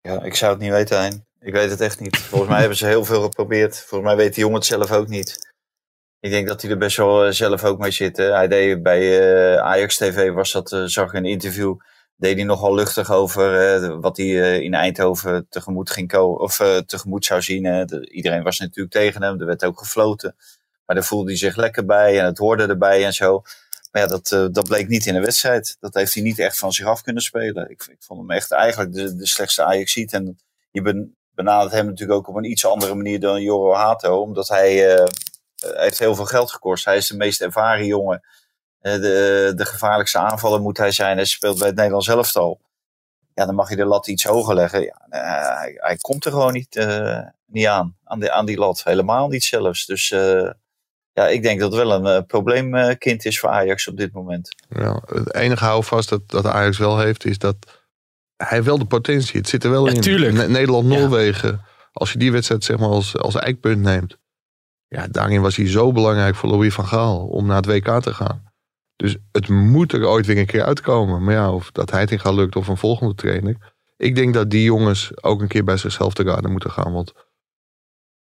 Ja, ik zou het niet weten, Hein. Ik weet het echt niet. Volgens mij hebben ze heel veel geprobeerd. Volgens mij weet die jongen het zelf ook niet. Ik denk dat hij er best wel eh, zelf ook mee zit. hè. Hij deed bij eh, Ajax TV, was dat, eh, zag ik een interview, deed hij nogal luchtig over wat hij in Eindhoven tegemoet, ging of, tegemoet zou zien. hè. De- iedereen was natuurlijk tegen hem, er werd ook gefloten. Maar daar voelde hij zich lekker bij en het hoorde erbij en zo. Maar ja, dat, dat bleek niet in de wedstrijd. Dat heeft hij niet echt van zich af kunnen spelen. Ik, ik vond hem echt eigenlijk de, de slechtste ajax ziet En je ben, benadert hem natuurlijk ook op een iets andere manier dan Joro Hato. Omdat hij heeft heel veel geld gekost. Hij is de meest ervaren jongen. Eh, de, de gevaarlijkste aanvaller moet hij zijn. Hij speelt bij het Nederlands elftal. Ja, dan mag je de lat iets hoger leggen. Ja, eh, hij, hij komt er gewoon niet, eh, niet aan, aan, die- aan die lat. Helemaal niet zelfs. Dus eh, ja, ik denk dat het wel een eh, probleemkind is voor Ajax op dit moment. Ja, het enige houvast dat, dat Ajax wel heeft, is dat hij wel de potentie. Het zit er wel Ja, in. Nederland-Noorwegen. Als je die wedstrijd zeg maar als, als eikpunt neemt. Ja, daarin was hij zo belangrijk voor Louis van Gaal om naar het WK te gaan. Dus het moet er ooit weer een keer uitkomen. Maar ja, of dat Heitinga lukt of een volgende trainer. Ik denk dat die jongens ook een keer bij zichzelf te raden moeten gaan. Want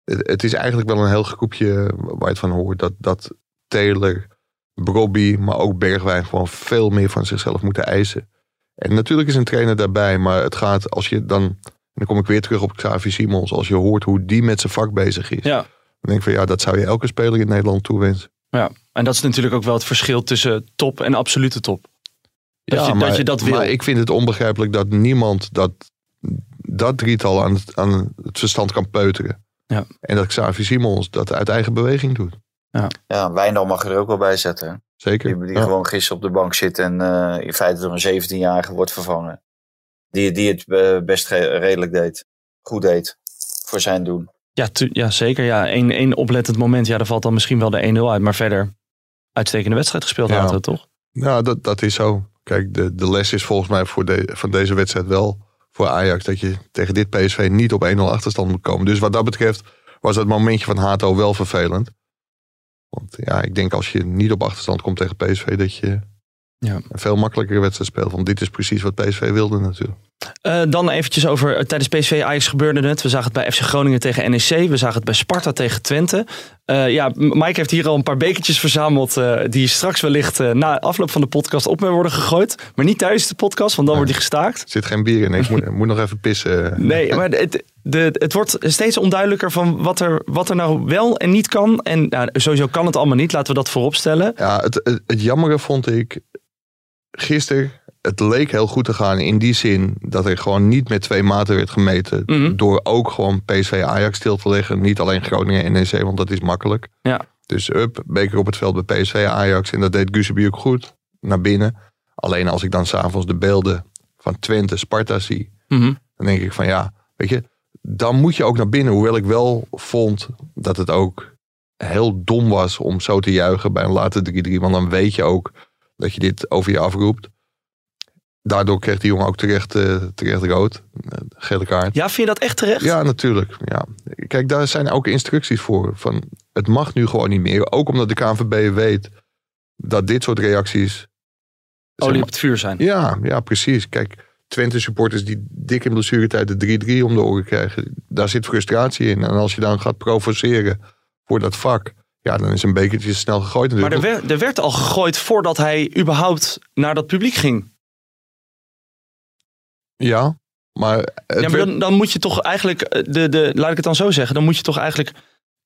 het, het is eigenlijk wel een heel groepje waar je het van hoort. Dat, dat Taylor, Brobby, maar ook Bergwijn gewoon veel meer van zichzelf moeten eisen. En natuurlijk is een trainer daarbij, maar het gaat als je dan, en dan kom ik weer terug op Xavi Simons, als je hoort hoe die met zijn vak bezig is. Ja. Dan denk ik van ja, dat zou je elke speler in Nederland toewensen. Ja, en dat is natuurlijk ook wel het verschil tussen top en absolute top. Dat, je, maar, dat je dat wil. Maar ik vind het onbegrijpelijk dat niemand dat, dat drietal aan het, aan het verstand kan peuteren. Ja. En dat Xavi Simons dat uit eigen beweging doet. Ja, Wijndal mag je er ook wel bij zetten. Zeker. Die, die Ja. gewoon gisteren op de bank zit en eh, in feite door een 17-jarige wordt vervangen. Die, die het eh, best redelijk deed. Goed deed. Voor zijn doen. Ja, tu- ja zeker. Ja, één, één oplettend moment. Ja, daar valt dan misschien wel de 1-0 uit. Maar verder, uitstekende wedstrijd gespeeld Ja. hadden we, toch? Ja, dat, dat is zo. Kijk, de, de les is volgens mij voor de, van deze wedstrijd wel voor Ajax dat je tegen dit PSV niet op 1-0 achterstand moet komen. Dus wat dat betreft was dat momentje van Hato wel vervelend. Want ja, ik denk als je niet op achterstand komt tegen PSV, dat je Ja. een veel makkelijkere wedstrijd speelt. Want dit is precies wat PSV wilde natuurlijk. Eh, dan eventjes over, eh, tijdens PSV Ajax gebeurde het. We zagen het bij FC Groningen tegen NEC. We zagen het bij Sparta tegen Twente. Eh, ja, Mike heeft hier al een paar bekertjes verzameld. die straks wellicht na afloop van de podcast op mee worden gegooid. Maar niet tijdens de podcast, want dan wordt die gestaakt. Er zit geen bier in. Ik moet, moet nog even pissen. Nee, maar het, de, het wordt steeds onduidelijker van wat er, wat er nou wel en niet kan. En nou, sowieso kan het allemaal niet, laten we dat voorop stellen. Ja, het, het, het jammere vond ik gisteren. Het leek heel goed te gaan in die zin dat er gewoon niet met twee maten werd gemeten. Mhm. Door ook gewoon PSV Ajax stil te leggen. Niet alleen Groningen en NEC, want dat is makkelijk. Ja. Dus up, beker op het veld bij PSV Ajax. En dat deed Guzebuur ook goed naar binnen. Alleen als ik dan s'avonds de beelden van Twente, Sparta zie. Mhm. Dan denk ik van ja, weet je, dan moet je ook naar binnen. Hoewel ik wel vond dat het ook heel dom was om zo te juichen bij een late 3-3. Want dan weet je ook dat je dit over je afroept. Daardoor kreeg die jongen ook terecht, eh, terecht rood. eh, gele kaart. Ja, vind je dat echt terecht? Ja, natuurlijk. Ja. Kijk, daar zijn ook instructies voor. Van, het mag nu gewoon niet meer. Ook omdat de KNVB weet dat dit soort reacties... Olie op het vuur zijn. ja, ja, precies. Kijk, Twente supporters die dik in blessuretijd de 3-3 om de oren krijgen. Daar zit frustratie in. En als je dan gaat provoceren voor dat vak. Ja, dan is een bekertje snel gegooid Maar natuurlijk. er werd, er werd al gegooid voordat hij überhaupt naar dat publiek ging. Ja, Maar, Ja, maar dan, dan moet je toch eigenlijk, eh, de, de, laat ik het dan zo zeggen, dan moet je toch eigenlijk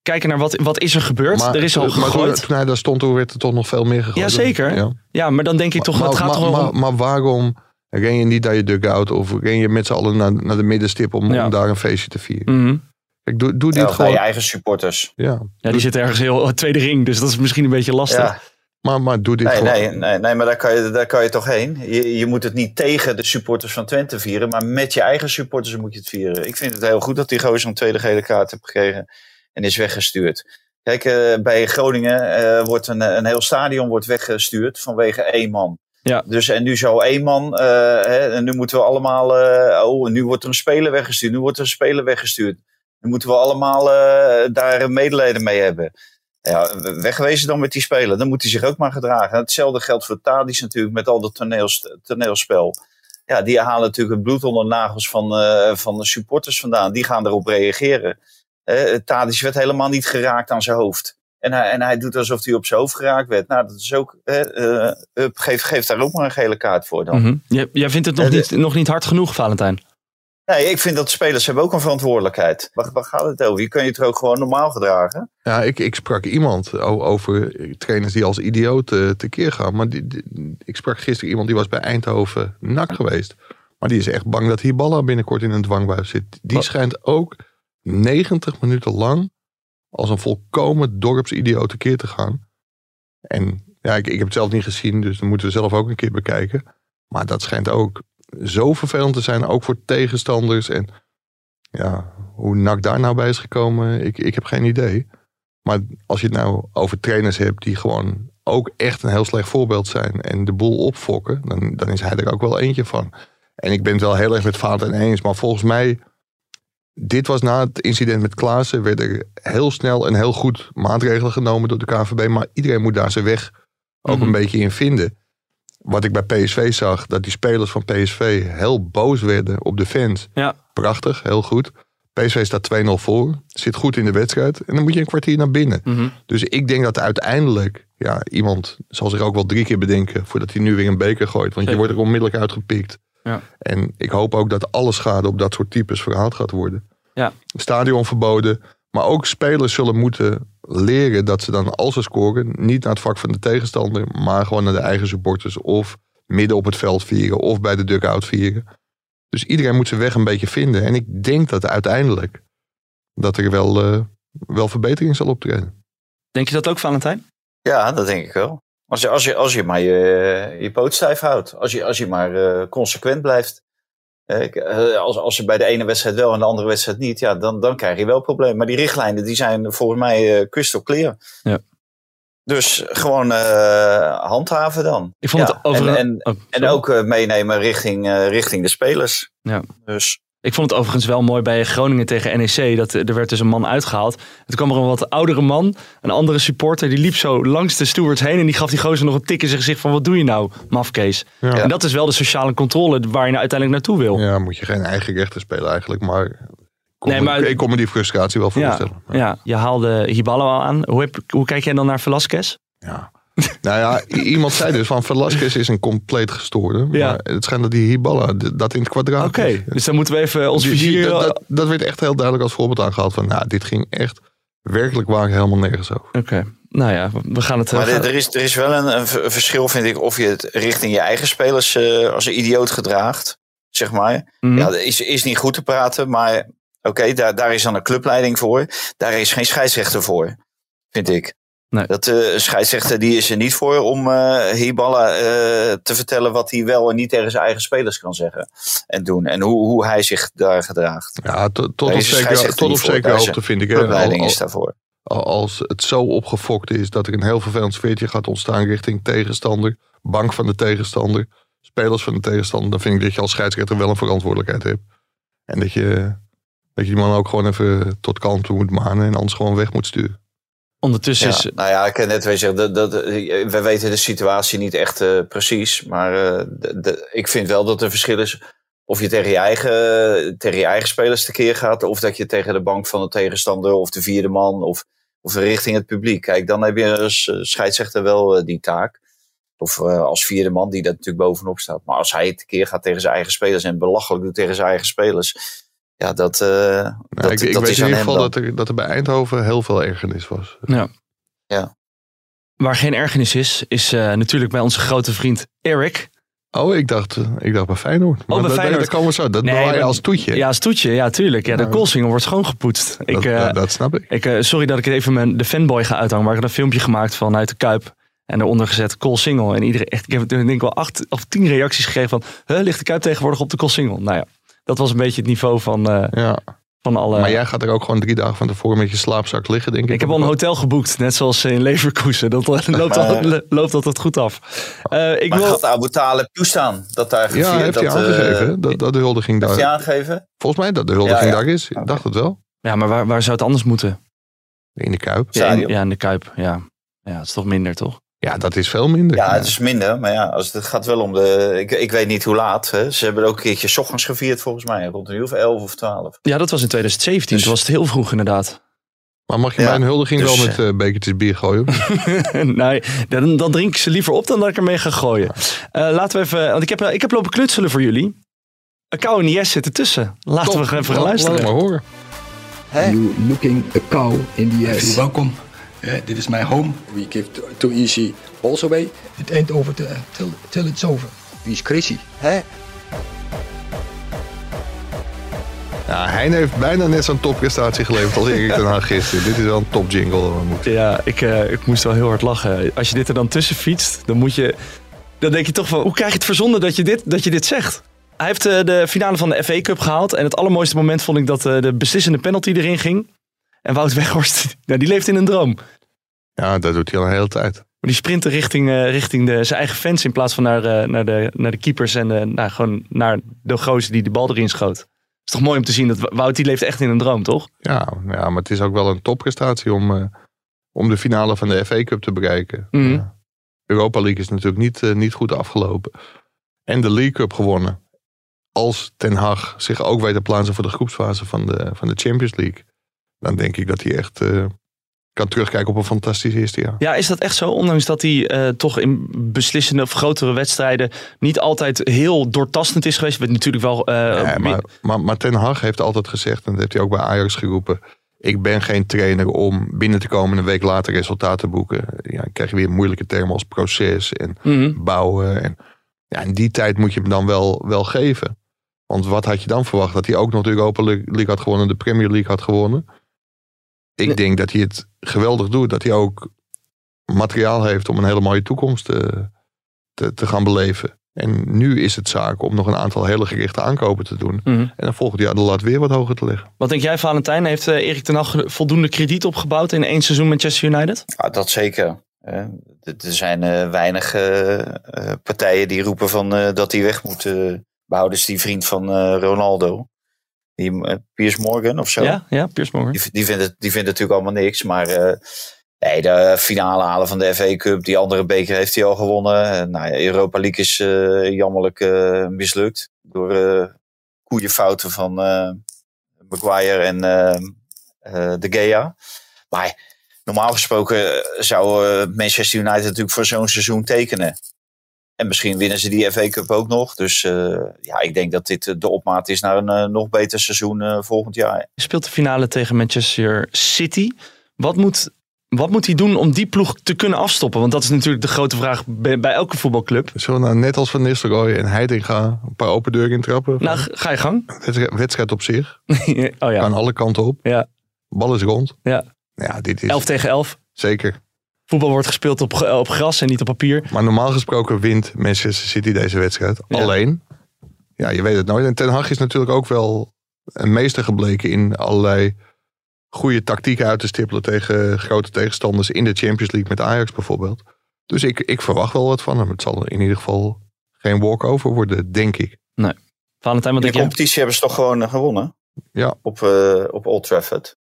kijken naar wat, wat is er gebeurd. maar- er is al maar toen- gegooid. Hij daar stond, toen werd er toch nog veel meer gegooid. Jazeker. Ja. Ja, maar dan denk ik toch, maar, gaat maar, toch maar, om... maar waarom ren je niet naar je dugout of ren je met z'n allen naar, naar de middenstip om, Ja. om daar een feestje te vieren? Mhm. Kijk, doe, doe Ja, gewoon. je eigen supporters. Ja. Ja, die zit ergens heel tweede ring, dus dat is misschien een beetje lastig. Ja, Maar, maar doe dit nee, gewoon. nee, nee, nee, maar daar kan, je, daar kan je toch heen. Je, je moet het niet tegen de supporters van Twente vieren, maar met je eigen supporters moet je het vieren. Ik vind het heel goed dat die gozer een tweede gele kaart heeft gekregen en is weggestuurd. Kijk, eh, bij Groningen eh, wordt een, een heel stadion wordt weggestuurd vanwege één man. Ja. Dus en nu zou één man, eh, hè, en nu moeten we allemaal, eh, oh, nu wordt er een speler weggestuurd, nu wordt er een speler weggestuurd. Nu moeten we allemaal eh, daar medelijden mee hebben. Ja, wegwezen dan met die speler. Dan moet hij zich ook maar gedragen. Hetzelfde geldt voor Tadis natuurlijk met al dat toneels, toneelspel. Ja, die halen natuurlijk het bloed onder de nagels van, eh, van de supporters vandaan. Die gaan erop reageren. Tadis werd helemaal niet geraakt aan zijn hoofd. En hij, en hij doet alsof hij op zijn hoofd geraakt werd. Nou, dat is ook. eh, hup, geef, geef daar ook maar een gele kaart voor dan. Mhm. Jij, jij vindt het nog, niet, nog niet hard genoeg, Valentijn? Nee, ik vind dat de spelers hebben ook een verantwoordelijkheid. Waar, waar gaat het over? Je kan je er ook gewoon normaal gedragen. Ja, ik, ik sprak iemand over trainers die als idioot eh, tekeer gaan. Maar die, die- ik sprak gisteren iemand die was bij Eindhoven nak geweest. Maar die is echt bang dat Hiballa binnenkort in een dwangbuis zit. Die Wat? schijnt ook 90 minuten lang als een volkomen dorpsidioot tekeer te gaan. En ja, ik, ik heb het zelf niet gezien, dus dan moeten we zelf ook een keer bekijken. Maar dat schijnt ook zo vervelend te zijn, ook voor tegenstanders. En ja, hoe NAC daar nou bij is gekomen, ik, ik heb geen idee. Maar als je het nou over trainers hebt die gewoon ook echt een heel slecht voorbeeld zijn en de boel opfokken, dan, dan is hij er ook wel eentje van. En ik ben het wel heel erg met Valentijn eens, maar volgens mij, dit was na het incident met Klaassen, werden er heel snel en heel goed maatregelen genomen door de KVB, maar iedereen moet daar zijn weg ook Mhm. een beetje in vinden. Wat ik bij PSV zag, dat die spelers van PSV heel boos werden op de fans. Ja. Prachtig, heel goed. PSV staat 2-0 voor, zit goed in de wedstrijd en dan moet je een kwartier naar binnen. Mhm. Dus ik denk dat uiteindelijk, ja, iemand zal zich ook wel drie keer bedenken voordat hij nu weer een beker gooit. Want Zeker. je wordt er onmiddellijk uitgepikt. Ja. En ik hoop ook dat alle schade op dat soort types verhaald gaat worden. Ja. Stadion verboden. Maar ook spelers zullen moeten leren dat ze dan als ze scoren niet naar het vak van de tegenstander, maar gewoon naar de eigen supporters of midden op het veld vieren of bij de dugout vieren. Dus iedereen moet zijn weg een beetje vinden. En ik denk dat uiteindelijk dat er wel, eh, wel verbetering zal optreden. Denk je dat ook, Valentijn? Ja, dat denk ik wel. Als je, als je, als je maar je, je poot stijf houdt. Als je, als je maar eh, consequent blijft. Eh, eh, als, als je bij de ene wedstrijd wel en de andere wedstrijd niet, ja, dan, dan krijg je wel problemen. Maar die richtlijnen die zijn volgens mij eh crystal clear. Ja. Dus gewoon handhaven dan. Ik vond Ja, het over... en, en, oh, en ook meenemen richting, richting de spelers. Ja. Dus Ik vond het overigens wel mooi bij Groningen tegen NEC. Dat er werd dus een man uitgehaald. Toen kwam er een wat oudere man, een andere supporter. Die liep zo langs de stewards heen. En die gaf die gozer nog een tik in zijn gezicht van... Wat doe je nou, mafkees? Ja. En dat is wel de sociale controle waar je nou uiteindelijk naartoe wil. Ja, moet je geen eigen rechten spelen eigenlijk. Maar, Nee, maar- ik kon me die frustratie wel Ja, voorstellen. ja, je haalde Hibalo al aan. Hoe, heb, hoe kijk jij dan naar Velasquez? Ja. Nou ja, iemand zei dus van Velasquez is een compleet gestoorde. Ja. Maar het schijnt dat die Hiballa d- dat in het kwadraat Oké, dus dan moeten we even ons vizier... dat, dat, dat werd echt heel duidelijk als voorbeeld aangehaald. Van nou, dit ging echt werkelijk waar helemaal nergens over. Oké, nou ja, we gaan het... eh, Maar gaan- er, is, er is wel een, verschil, vind ik, of je het richting je eigen spelers eh, als een idioot gedraagt, zeg maar. Mhm. Ja, dat is, is niet goed te praten, maar oké, daar, daar is dan een clubleiding voor. Daar is geen scheidsrechter voor, vind ik. Nee. Dat, eh, een scheidsrechter die is er niet voor om eh Hiballa eh, te vertellen wat hij wel en niet tegen zijn eigen spelers kan zeggen en doen. En hoe, hoe hij zich daar gedraagt. Ja, tot, op de zekere, tot op zekere hoogte vind ik. De al- is daarvoor. al- als het zo opgefokt is dat er een heel vervelend sfeertje gaat ontstaan richting tegenstander, bank van de tegenstander, spelers van de tegenstander, dan vind ik dat je als scheidsrechter wel een verantwoordelijkheid hebt. En dat je, dat je die man ook gewoon even tot kalmte moet manen en anders gewoon weg moet sturen. Ondertussen Ja, is... nou ja, ik kan net weer zeggen, dat, dat, we weten de situatie niet echt eh, precies. Maar eh, de, ik vind wel dat er verschil is of je tegen je, eigen, tegen je eigen spelers tekeer gaat. Of dat je tegen de bank van de tegenstander of de vierde man of, of richting het publiek. Kijk, dan heb je als eh, scheidsrechter wel die taak. Of als vierde man die daar natuurlijk bovenop staat. Maar als hij het keer gaat tegen zijn eigen spelers en belachelijk doet tegen zijn eigen spelers. Ja, dat, uh, nou, dat, ik, ik dat weet is in ieder geval dat er, dat er bij Eindhoven heel veel ergernis was. Ja. Ja. Waar geen ergernis is, is eh, natuurlijk bij onze grote vriend Eric. Oh, ik dacht, eh, ik dacht bij Feyenoord. Maar bij dat, Feyenoord. dat komen we zo. Dat Nee, maar- als toetje. Ja, als toetje, ja, tuurlijk. Ja, de Nou, koolsingel wordt schoongepoetst. Ik, dat, eh, dat, snap ik. ik, eh, sorry dat ik het even mijn, de fanboy ga uithangen, maar ik had een filmpje gemaakt vanuit de Kuip. En eronder gezet Koolsingel. En iedereen, echt, ik heb denk ik wel acht of tien reacties gegeven van... Huh, ligt de Kuip tegenwoordig op de Koolsingel? Nou ja, dat was een beetje het niveau van, eh, Ja. van alle... maar jij gaat er ook gewoon drie dagen van tevoren met je slaapzak liggen, denk ik. Ik heb al een hotel geboekt, net zoals in Leverkusen. Dat eh, loopt, Maar- al, loopt altijd goed af. Eh, ik Maar wil... gaat Abu Talib toestaan dat daar Ja, gevierd- heeft dat, hij eh, aangegeven. dat, dat de huldiging heeft hij daar... aangegeven? Volgens mij dat de huldiging Ja, ja. daar is. Ik dacht het wel. Ja, maar waar, waar zou het anders moeten? In de Kuip. Ja, in, ja, in de Kuip. Ja. ja, het is toch minder, toch? Ja, dat is veel minder. Ja, het is minder. Maar ja, als het gaat wel om de... Ik, ik weet niet hoe laat. Hè. Ze hebben ook een keertje 's ochtends gevierd volgens mij. Rond een uur of 11 of 12. Ja, dat was in 2017. Dus- Toen was het heel vroeg inderdaad. Maar mag je Ja, een huldiging dus, wel met eh, bekertjes bier gooien? nee, dan, dan drink ik ze liever op dan dat ik ermee ga gooien. Eh, laten we even... Want ik heb, ik heb lopen knutselen voor jullie. Een kou en Yes zit ertussen. Laten Top. we even gaan luisteren. Laat maar horen. You looking a cow in the ass. welcome. Yeah, this is my home. We give too, too easy balls away. It ain't over till, till, till it's over. Wie is crazy? Ja, Hein heeft bijna net zo'n topprestatie geleverd als Erik ten Hag gisteren. Dit is wel een top jingle. Ja, ik, eh, ik moest wel heel hard lachen. Als je dit er dan tussen fietst, dan moet je... Dan denk je toch van, hoe krijg je het verzonnen dat je dit, dat je dit zegt? Hij heeft eh, de finale van de FA Cup gehaald. En het allermooiste moment vond ik dat eh, de beslissende penalty erin ging. En Wout Weghorst, nou, die leeft in een droom. Maar Ja, dat doet hij al een hele tijd. die sprintte richting, eh, richting de, zijn eigen fans in plaats van naar, eh, naar, de, naar de keepers en eh, nou, gewoon naar de gozer die de bal erin schoot. Het is toch mooi om te zien dat Wout die leeft echt in een droom, toch? Ja, ja, maar het is ook wel een topprestatie om, om de finale van de FA Cup te bereiken. Ja. Europa League is natuurlijk niet, niet goed afgelopen. En de League Cup gewonnen. Als Ten Hag zich ook weet te plaatsen voor de groepsfase van de, van de Champions League. Dan denk ik dat hij echt eh, kan terugkijken op een fantastisch eerste jaar. Ja, is dat echt zo? Ondanks dat hij eh, toch in beslissende of grotere wedstrijden niet altijd heel doortastend is geweest. Werd natuurlijk wel. eh, Ja, meer- maar, maar, maar Ten Hag heeft altijd gezegd, en dat heeft hij ook bij Ajax geroepen. Ik ben geen trainer om binnen te komen en een week later resultaten te boeken. Ja, dan krijg je weer moeilijke termen als proces en Mhm. bouwen. En, ja, in die tijd moet je hem dan wel, wel geven. Want wat had je dan verwacht? Dat hij ook nog de Europa League had gewonnen, de Premier League had gewonnen. Ik Nee. denk dat hij het geweldig doet. Dat hij ook materiaal heeft om een hele mooie toekomst te, te, te gaan beleven. En nu is het zaak om nog een aantal hele gerichte aankopen te doen. Mhm. En dan volgend jaar de lat weer wat hoger te leggen. Wat denk jij, Valentijn? Heeft eh, Erik ten Hag voldoende krediet opgebouwd in één seizoen Manchester United? Ja, dat zeker. Eh, Er zijn eh, weinig eh, eh, partijen die roepen van, eh, dat hij weg moet. eh behouden is die vriend van eh, Ronaldo. Die, eh, Piers Morgan of zo. Ja, ja, Piers Morgan. Die, die, vindt het, die vindt natuurlijk allemaal niks. Maar eh, nee, de finale halen van de FA Cup, die andere beker heeft hij al gewonnen. Eh, nou, ja, Europa League is jammerlijk mislukt. Door eh koeienfouten van Maguire en De Gea. Maar normaal gesproken zou Manchester United natuurlijk voor zo'n seizoen tekenen. En misschien winnen ze die FA Cup ook nog. Dus eh, ja, ik denk dat dit eh, de opmaat is naar een eh, nog beter seizoen eh, volgend jaar. Je speelt de finale tegen Manchester City. Wat moet, wat moet hij doen om die ploeg te kunnen afstoppen? Want dat is natuurlijk de grote vraag bij, bij elke voetbalclub. Zullen we nou net als Van Nistelrooy en Heitinga een paar open deuren intrappen? Nou, ga je gang. Wedstrijd, wedstrijd op zich. oh ja, Kan alle kanten op. Ja. Bal is rond. Ja. Ja, dit is 11 tegen 11. zeker. Voetbal wordt gespeeld op, ge- op gras en niet op papier. Maar normaal gesproken wint Manchester City deze wedstrijd. Ja. Alleen. Ja, je weet het nooit. En Ten Hag is natuurlijk ook wel een meester gebleken in allerlei goede tactieken uit te stippelen tegen grote tegenstanders in de Champions League met Ajax bijvoorbeeld. Dus ik, ik verwacht wel wat van hem. Het zal in ieder geval geen walkover worden, denk ik. Valentijn, wat In denk de competitie hebben ze toch gewoon eh, gewonnen? Ja. Op, eh, op Old Trafford.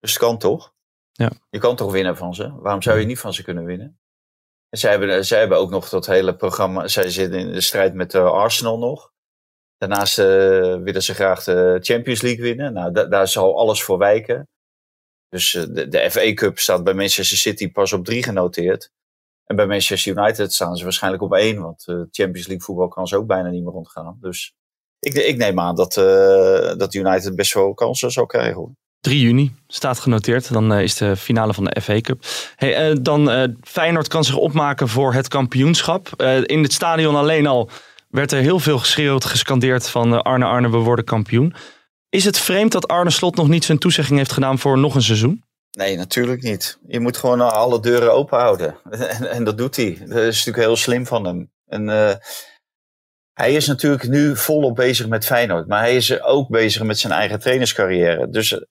Dus het kan toch? Ja. Je kan toch winnen van ze? Waarom zou je niet van ze kunnen winnen? En zij hebben, zij hebben ook nog dat hele programma. Zij zitten in de strijd met eh, Arsenal nog. Daarnaast eh, willen ze graag de Champions League winnen. Nou, da- daar zal alles voor wijken. Dus eh, de, de FA Cup staat bij Manchester City pas op drie genoteerd. En bij Manchester United staan ze waarschijnlijk op één. Want Champions League voetbal kan ze ook bijna niet meer rondgaan. Dus ik, ik neem aan dat, dat United best wel kansen zal krijgen. Hoor. 3 juni staat genoteerd. Dan uh, is de finale van de FA Cup. Hey, uh, dan uh, Feyenoord kan zich opmaken voor het kampioenschap. in het stadion alleen al werd er heel veel geschreeuwd, gescandeerd van Arne Arne, we worden kampioen. Is het vreemd dat Arne Slot nog niet zijn toezegging heeft gedaan voor nog een seizoen? Nee, natuurlijk niet. Je moet gewoon alle deuren open houden. En, en dat doet hij. Dat is natuurlijk heel slim van hem. En hij is natuurlijk nu volop bezig met Feyenoord. Maar hij is ook bezig met zijn eigen trainerscarrière. Dus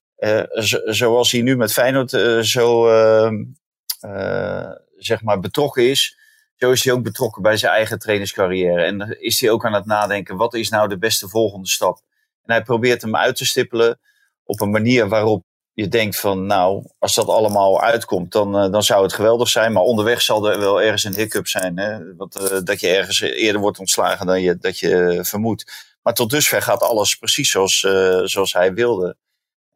zoals hij nu met Feyenoord uh, zo uh, zeg maar betrokken is, zo is hij ook betrokken bij zijn eigen trainerscarrière. En is hij ook aan het nadenken, wat is nou de beste volgende stap? En hij probeert hem uit te stippelen op een manier waarop je denkt van, nou, als dat allemaal uitkomt, dan, dan zou het geweldig zijn. Maar onderweg zal er wel ergens een hiccup zijn. Hè? Dat je ergens eerder wordt ontslagen dan je, dat je vermoedt. Maar tot dusver gaat alles precies zoals, zoals hij wilde.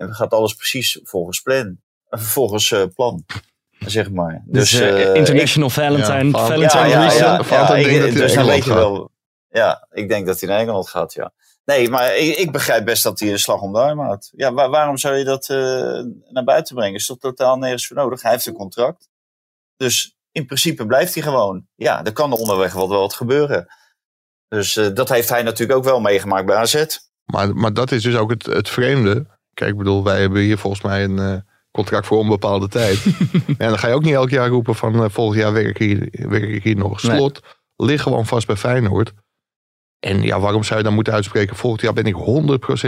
En gaat alles precies volgens plan. Volgens uh, plan. Zeg maar. Dus, dus uh, International ik, Valentine. Ja, Valentine ja, ja, ja, ja, ik, dus dan weet je wel. Ja, ik denk dat hij naar Engeland gaat, ja. Nee, maar ik, ik, begrijp best dat hij een slag om de arm houdt. Ja, waar, waarom zou je dat uh, naar buiten brengen? Is toch totaal nergens voor nodig? Hij heeft een contract. Dus in principe blijft hij gewoon. Ja, er kan onderweg wel wat gebeuren. Dus uh, dat heeft hij natuurlijk ook wel meegemaakt bij AZ. Maar, maar dat is dus ook het, het vreemde. Kijk, ik bedoel, wij hebben hier volgens mij een uh, contract voor onbepaalde tijd. en dan ga je ook niet elk jaar roepen van uh, volgend jaar werk ik hier, werk ik hier nog. Slot nee. ligt gewoon vast bij Feyenoord. En ja, waarom zou je dan moeten uitspreken? Volgend jaar ben ik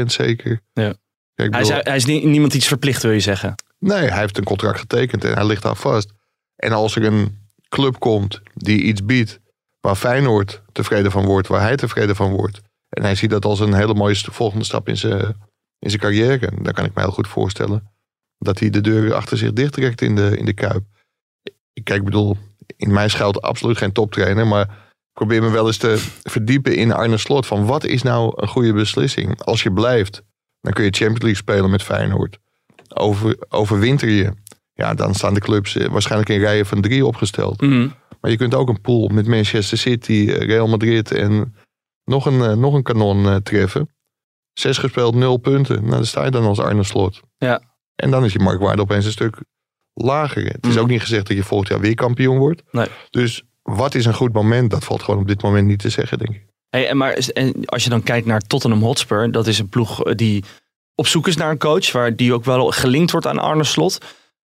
100% zeker. Ja. Kijk, bedoel, hij, is, hij is niemand iets verplicht, wil je zeggen? Nee, hij heeft een contract getekend en hij ligt daar vast. En als er een club komt die iets biedt waar Feyenoord tevreden van wordt, waar hij tevreden van wordt. En hij ziet dat als een hele mooie volgende stap in zijn in zijn carrière. En daar kan ik me heel goed voorstellen. Dat hij de deur achter zich dichttrekt in de, in de kuip. Ik kijk, bedoel, in mij schuilt absoluut geen toptrainer. Maar ik probeer me wel eens te verdiepen in Arne Slot. Van wat is nou een goede beslissing? Als je blijft, dan kun je Champions League spelen met Feyenoord. Over, overwinter je. Ja, dan staan de clubs eh, waarschijnlijk in rijen van drie opgesteld. Mm. Maar je kunt ook een pool met Manchester City, eh, Real Madrid en nog een, uh, nog een kanon treffen. Zes gespeeld, nul punten. Nou, dan sta je dan als Arne Slot. Ja. En dan is je marktwaarde opeens een stuk lager. Het is mm. ook niet gezegd dat je volgend jaar weer kampioen wordt. Nee. Dus wat is een goed moment? Dat valt gewoon op dit moment niet te zeggen, denk ik. Hey, maar als je dan kijkt naar Tottenham Hotspur, dat is een ploeg eh, die op zoek is naar een coach, waar die ook wel gelinkt wordt aan Arne Slot.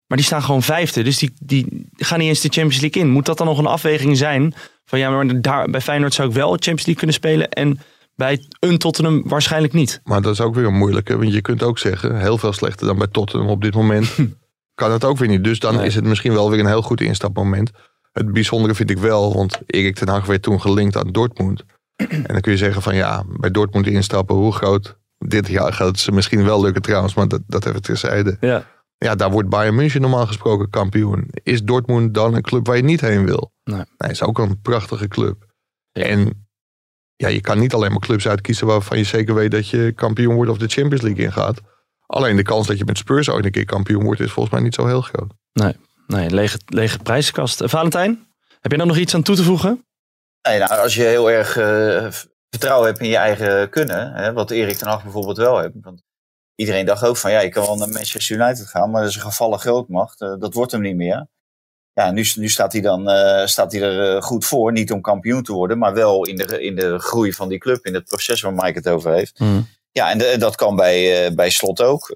Maar die staan gewoon vijfde, dus die, die gaan niet eens de Champions League in. Moet dat dan nog een afweging zijn? Van ja, maar daar, bij Feyenoord zou ik wel Champions League kunnen spelen en bij een Tottenham waarschijnlijk niet. Maar dat is ook weer een moeilijke. Want je kunt ook zeggen, heel veel slechter dan bij Tottenham op dit moment. kan het ook weer niet. Dus dan is het misschien wel weer een heel goed instapmoment. Het bijzondere vind ik wel, want Erik ten Hag werd toen gelinkt aan Dortmund. en dan kun je zeggen van ja, bij Dortmund instappen, hoe groot dit jaar gaat het ze misschien wel lukken trouwens, maar dat, dat even terzijde. Ja. Ja, daar wordt Bayern München normaal gesproken kampioen. Is Dortmund dan een club waar je niet heen wil? Nee. nee is ook een prachtige club. En ja, je kan niet alleen maar clubs uitkiezen waarvan je zeker weet dat je kampioen wordt of de Champions League ingaat. Alleen de kans dat je met Spurs ooit een keer kampioen wordt is volgens mij niet zo heel groot. Nee, nee lege, lege prijskast. Uh, Valentijn, heb je dan nog iets aan toe te voegen? Nee, nou, als je heel erg uh, vertrouwen hebt in je eigen kunnen, hè, wat Erik ten Hag bijvoorbeeld wel heeft. Want iedereen dacht ook van ja, ik kan wel naar Manchester United gaan, maar dat is een gevallen grootmacht. Uh, dat wordt hem niet meer ja, nu, nu staat hij dan uh, staat hij er uh, goed voor. Niet om kampioen te worden, maar wel in de, in de groei van die club. In het proces waar Mike het over heeft. Mm. Ja, en de, dat kan bij, uh, bij Slot ook.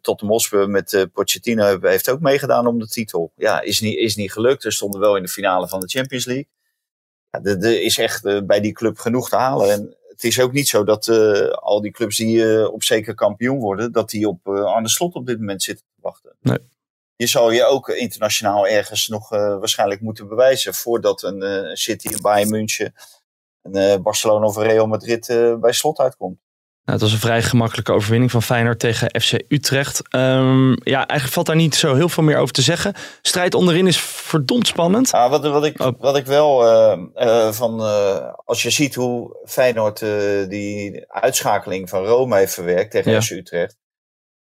tot de Mospe met Pochettino heeft ook meegedaan om de titel. Ja, is niet, is niet gelukt. Ze stonden wel in de finale van de Champions League. Ja, er is echt bij die club genoeg te halen. En het is ook niet zo dat al die clubs die op zeker kampioen worden, dat die op Arne Slot op dit moment zitten te wachten. Nee je zal je ook internationaal ergens nog uh, waarschijnlijk moeten bewijzen voordat een uh, City, een Bayern München, een uh, Barcelona of Real Madrid bij slot uitkomt. Nou, het was een vrij gemakkelijke overwinning van Feyenoord tegen FC Utrecht. Um, ja, eigenlijk valt daar niet zo heel veel meer over te zeggen. Strijd onderin is verdomd spannend. Ja, wat, wat, ik, wat ik wel van, als je ziet hoe Feyenoord die uitschakeling van Rome heeft verwerkt tegen ja. FC Utrecht.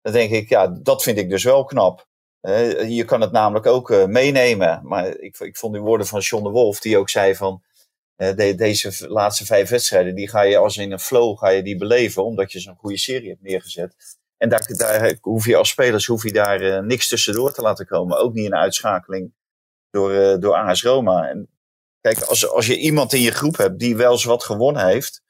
Dan denk ik, ja, dat vind ik dus wel knap. Eh, je kan het namelijk ook eh, meenemen. Maar ik, ik vond die woorden van John de Wolf, die ook zei van eh, de- deze laatste vijf wedstrijden, die ga je als in een flow ga je die beleven, omdat je zo'n goede serie hebt neergezet. En daar, daar hoef je als spelers hoef je daar niks tussendoor te laten komen. Ook niet een uitschakeling door, door AS Roma. En kijk, als, als je iemand in je groep hebt die wel eens wat gewonnen heeft,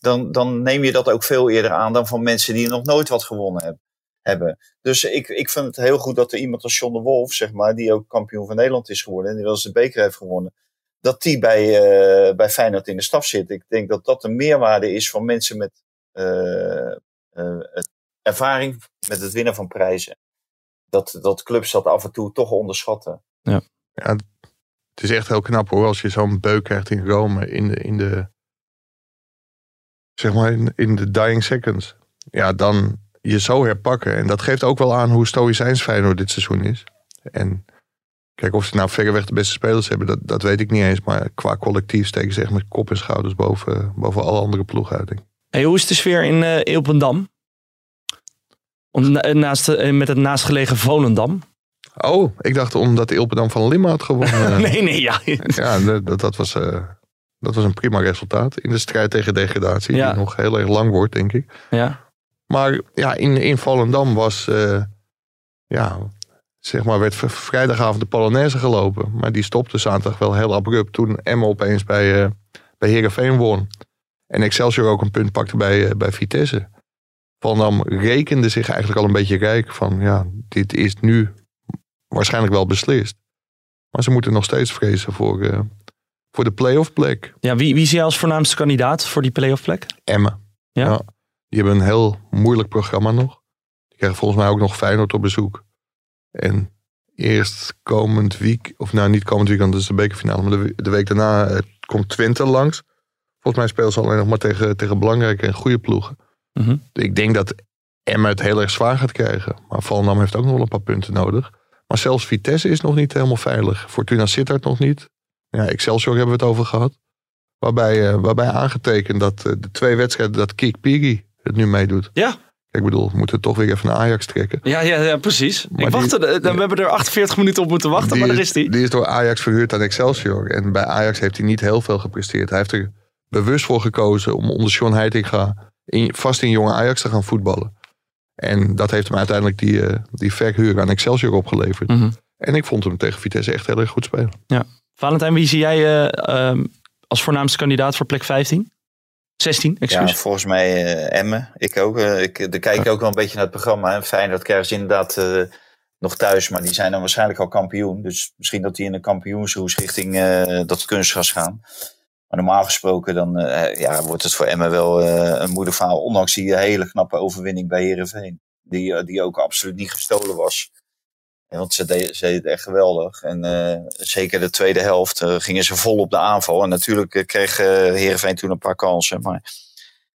dan, dan neem je dat ook veel eerder aan dan van mensen die nog nooit wat gewonnen heb- hebben. Dus ik, ik vind het heel goed dat er iemand als John de Wolf, zeg maar, die ook kampioen van Nederland is geworden en die wel eens de beker heeft gewonnen, dat die bij, eh, bij Feyenoord in de staf zit. Ik denk dat dat een meerwaarde is van mensen met eh, eh, ervaring met het winnen van prijzen. Dat, dat clubs dat af en toe toch onderschatten. Ja, het is echt heel knap hoor, als je zo'n beuk krijgt in Rome in de, in de zeg maar in, in de dying seconds. Ja, dan je zo herpakken. En dat geeft ook wel aan hoe stoïcijns Feyenoord dit seizoen is. En kijk, of ze nou verreweg de beste spelers hebben, dat, dat weet ik niet eens. Maar qua collectief steken ze echt met kop en schouders boven, boven alle andere ploegen uit. denk ik. Hey, hoe is de sfeer in eh Ilpendam? Om, na- naast, eh, met het naastgelegen Volendam? Oh, ik dacht omdat Ilpendam van Limma had gewonnen. nee, nee, ja. Ja, dat, dat, was, eh, dat was een prima resultaat in de strijd tegen degradatie. Ja. Die nog heel erg lang wordt, denk ik. ja. Maar ja, in, in Volendam was, eh, ja, zeg maar, werd vrijdagavond de Polonaise gelopen. Maar die stopte zaterdag wel heel abrupt toen Emma opeens bij, eh bij Heerenveen won. En Excelsior ook een punt pakte bij, eh, bij Vitesse. Volendam rekende zich eigenlijk al een beetje rijk van, ja, dit is nu waarschijnlijk wel beslist. Maar ze moeten nog steeds vrezen voor, eh, voor de playoff plek. ja wie, wie zie jij als voornaamste kandidaat voor die playoff plek? Emmen. Ja? Die hebben een heel moeilijk programma nog. Die krijgen volgens mij ook nog Feyenoord op bezoek. En eerst komend week, of nou niet komend weekend, dat is de bekerfinale, maar de, we- de week daarna eh, komt Twente langs. Volgens mij spelen ze alleen nog maar tegen, tegen belangrijke en goede ploegen. Mhm. Ik denk dat Emmen het heel erg zwaar gaat krijgen. Maar Volendam heeft ook nog wel een paar punten nodig. Maar zelfs Vitesse is nog niet helemaal veilig. Fortuna Sittard nog niet. Ja, Excelsior hebben we het over gehad. Waarbij, eh, waarbij aangetekend dat eh, de twee wedstrijden dat Kik Piri het nu meedoet. Ja. Ik bedoel, we moeten toch weer even naar Ajax trekken. Ja, ja, ja precies. Maar ik wachtte, we hebben er 48 minuten op moeten wachten, maar daar is die. Die is door Ajax verhuurd aan Excelsior. En bij Ajax heeft hij niet heel veel gepresteerd. Hij heeft er bewust voor gekozen om onder John Heitinga in, vast in jonge Ajax te gaan voetballen. En dat heeft hem uiteindelijk die, eh, die verhuur aan Excelsior opgeleverd. Mhm. En ik vond hem tegen Vitesse echt heel erg goed spelen. Valentijn, wie zie jij eh, ehm, als voornaamste kandidaat voor plek 15? 16, Ja, excuus. volgens mij eh, Emmen. Ik ook. eh, ik, daar kijk ik ook wel een beetje naar het programma. En Feyenoord krijgen ze inderdaad eh, nog thuis. Maar die zijn dan waarschijnlijk al kampioen. Dus misschien dat die in een kampioensroes richting eh, dat kunstgras gaan. Maar normaal gesproken dan ja, wordt het voor Emmen wel een moeilijk verhaal. Ondanks die hele knappe overwinning bij Herenveen. Die, die ook absoluut niet gestolen was. Want ze deden, ze deden echt geweldig. En eh, zeker de tweede helft eh, gingen ze vol op de aanval. En natuurlijk eh, kreeg eh Heerenveen toen een paar kansen. Maar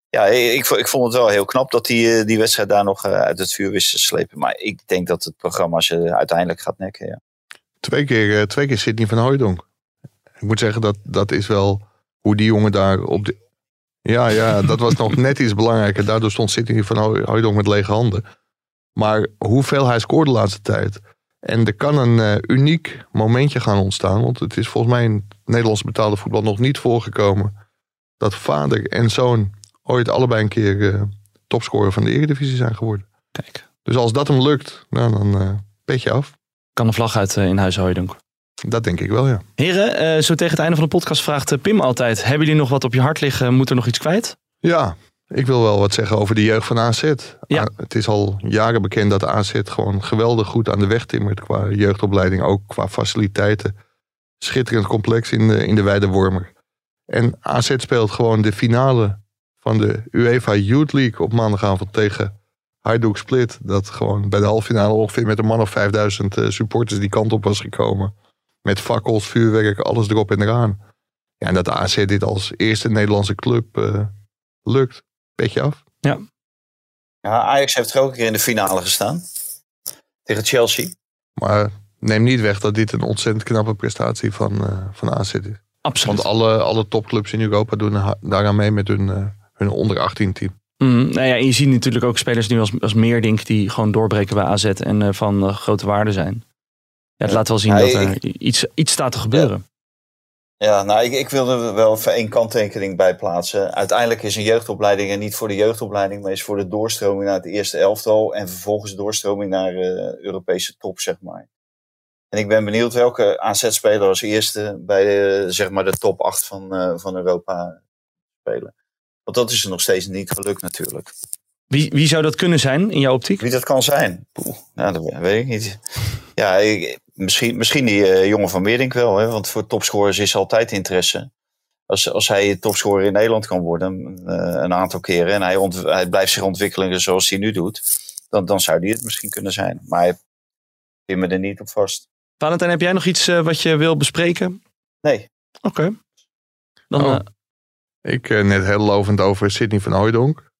ja, ik, ik vond het wel heel knap dat die, die wedstrijd daar nog uit het vuur wist te slepen. Maar ik denk dat het programma ze uiteindelijk gaat nekken. Ja. Twee keer, twee keer Sidney van Hooijdonk. Ik moet zeggen, dat, dat is wel hoe die jongen daar op de... Ja, ja, dat was nog net iets belangrijker. Daardoor stond Sidney van Hooy- Hooijdonk met lege handen. Maar hoeveel hij scoorde de laatste tijd. En er kan een eh, uniek momentje gaan ontstaan. Want het is volgens mij in het Nederlandse betaalde voetbal nog niet voorgekomen. Dat vader en zoon ooit allebei een keer eh, topscorer van de Eredivisie zijn geworden. Kijk, Dus als dat hem lukt, nou, dan eh petje af. kan de vlag uit in huis Hooijdonk. Dat denk ik wel, ja. Heren, zo tegen het einde van de podcast vraagt Pim altijd... Hebben jullie nog wat op je hart liggen? Moet er nog iets kwijt? Ja, ik wil wel wat zeggen over de jeugd van AZ. Ja. Het is al jaren bekend dat AZ gewoon geweldig goed aan de weg timmert qua jeugdopleiding, ook qua faciliteiten. Schitterend complex in de, in de Wijde Wormer. En AZ speelt gewoon de finale van de UEFA Youth League op maandagavond tegen Hajduk Split. Dat gewoon bij de halve finale ongeveer met een man of 5000 eh, supporters die kant op was gekomen. Met fakkels, vuurwerk, alles erop en eraan. Ja, en dat AZ dit als eerste Nederlandse club eh, lukt. Beetje af. Ja, Ajax heeft er ook een keer in de finale gestaan. Tegen Chelsea. Maar neem niet weg dat dit een ontzettend knappe prestatie van, eh, van AZ is. Absoluut. Want alle, alle topclubs in Europa doen daaraan mee met hun, eh, hun onder 18 team. Mm, nou ja, en je ziet natuurlijk ook spelers nu als, als Meerdink die gewoon doorbreken bij AZ en eh, van grote waarde zijn. Ja, het laat wel zien Ja, dat er ik- iets, iets staat te gebeuren. Ja, nou, ik, ik wil er wel even één kanttekening bij plaatsen. Uiteindelijk is een jeugdopleiding en niet voor de jeugdopleiding, maar is voor de doorstroming naar het eerste elftal en vervolgens doorstroming naar eh Europese top, zeg maar. En ik ben benieuwd welke AZ-speler als eerste bij de, zeg maar de top 8 van, eh, van Europa spelen. Want dat is er nog steeds niet gelukt natuurlijk. Wie, wie zou dat kunnen zijn in jouw optiek? Wie dat kan zijn? Poeh, nou, dat weet ik niet. Ja, ik- misschien, misschien die eh, jongen van Meerdink wel, hè, want voor topscorers is altijd interesse. Als, als hij topscorer in Nederland kan worden, eh, een aantal keren, en hij, ont- hij blijft zich ontwikkelen zoals hij nu doet, dan, dan zou die het misschien kunnen zijn. Maar hij pin me er niet op vast. Valentijn, heb jij nog iets eh, wat je wil bespreken? Nee. Oké. Dan, Oh. Ik net heel lovend over Sidney van Hooijdonk.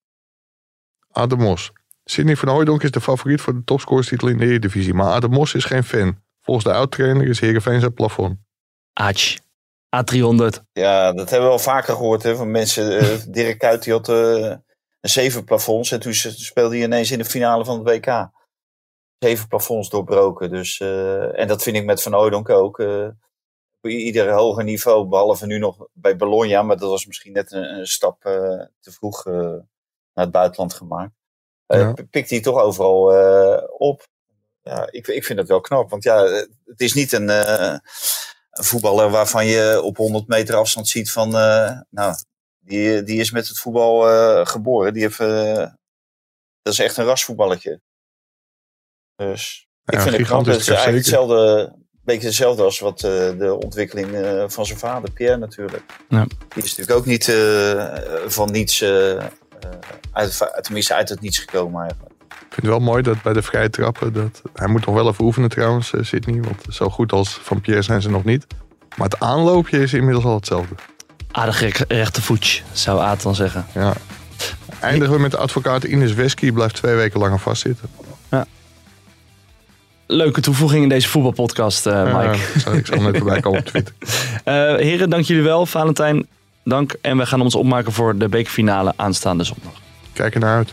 Adam Mos. Sidney van Hooijdonk is de favoriet voor de topscorerstitel in de Eredivisie. Maar Adam Mos is geen fan. Volgens de oud-trainer is Heerenveen zijn plafond. Aatsch. A300. Ja, dat hebben we al vaker gehoord hè, van mensen. eh, Dirk Kuyt die had eh, een zeven plafonds en toen speelde hij ineens in de finale van het WK. Zeven plafonds doorbroken. Dus, eh, en dat vind ik met Van Oudonk ook. eh, op ieder hoger niveau, behalve nu nog bij Bologna, maar dat was misschien net een, een stap eh, te vroeg eh, naar het buitenland gemaakt. Eh, Ja. Pikt hij toch overal eh, op. Ja, ik, ik vind het wel knap, want ja, het is niet een, eh, een voetballer waarvan je op 100 meter afstand ziet van, eh, nou, die, die is met het voetbal eh, geboren. Die heeft, eh, dat is echt een rasvoetballetje. Dus ik Ja, vind het knap. Het is eigenlijk hetzelfde, een beetje hetzelfde als wat eh, de ontwikkeling eh, van zijn vader, Pierre natuurlijk. Ja. Die is natuurlijk ook niet eh, van niets, eh, eh, uit, tenminste uit het niets gekomen eigenlijk. Ik vind het wel mooi dat bij de vrije trappen, dat, hij moet nog wel even oefenen trouwens, eh, Sidney. Want zo goed als Van Pierre zijn ze nog niet. Maar het aanloopje is inmiddels al hetzelfde. Aardig re- rechtervoetje, zou Aad dan zeggen. Ja. Eindigen we met de advocaat Ines Wesky, blijft twee weken langer vastzitten. Leuke toevoeging in deze voetbalpodcast, eh, Ja, Mike. ik zal- ik zal net voorbij komen op Twitter. Eh, heren, dank jullie wel. Valentijn, dank. En we gaan ons opmaken voor de bekerfinale aanstaande zondag. Kijk er naar uit.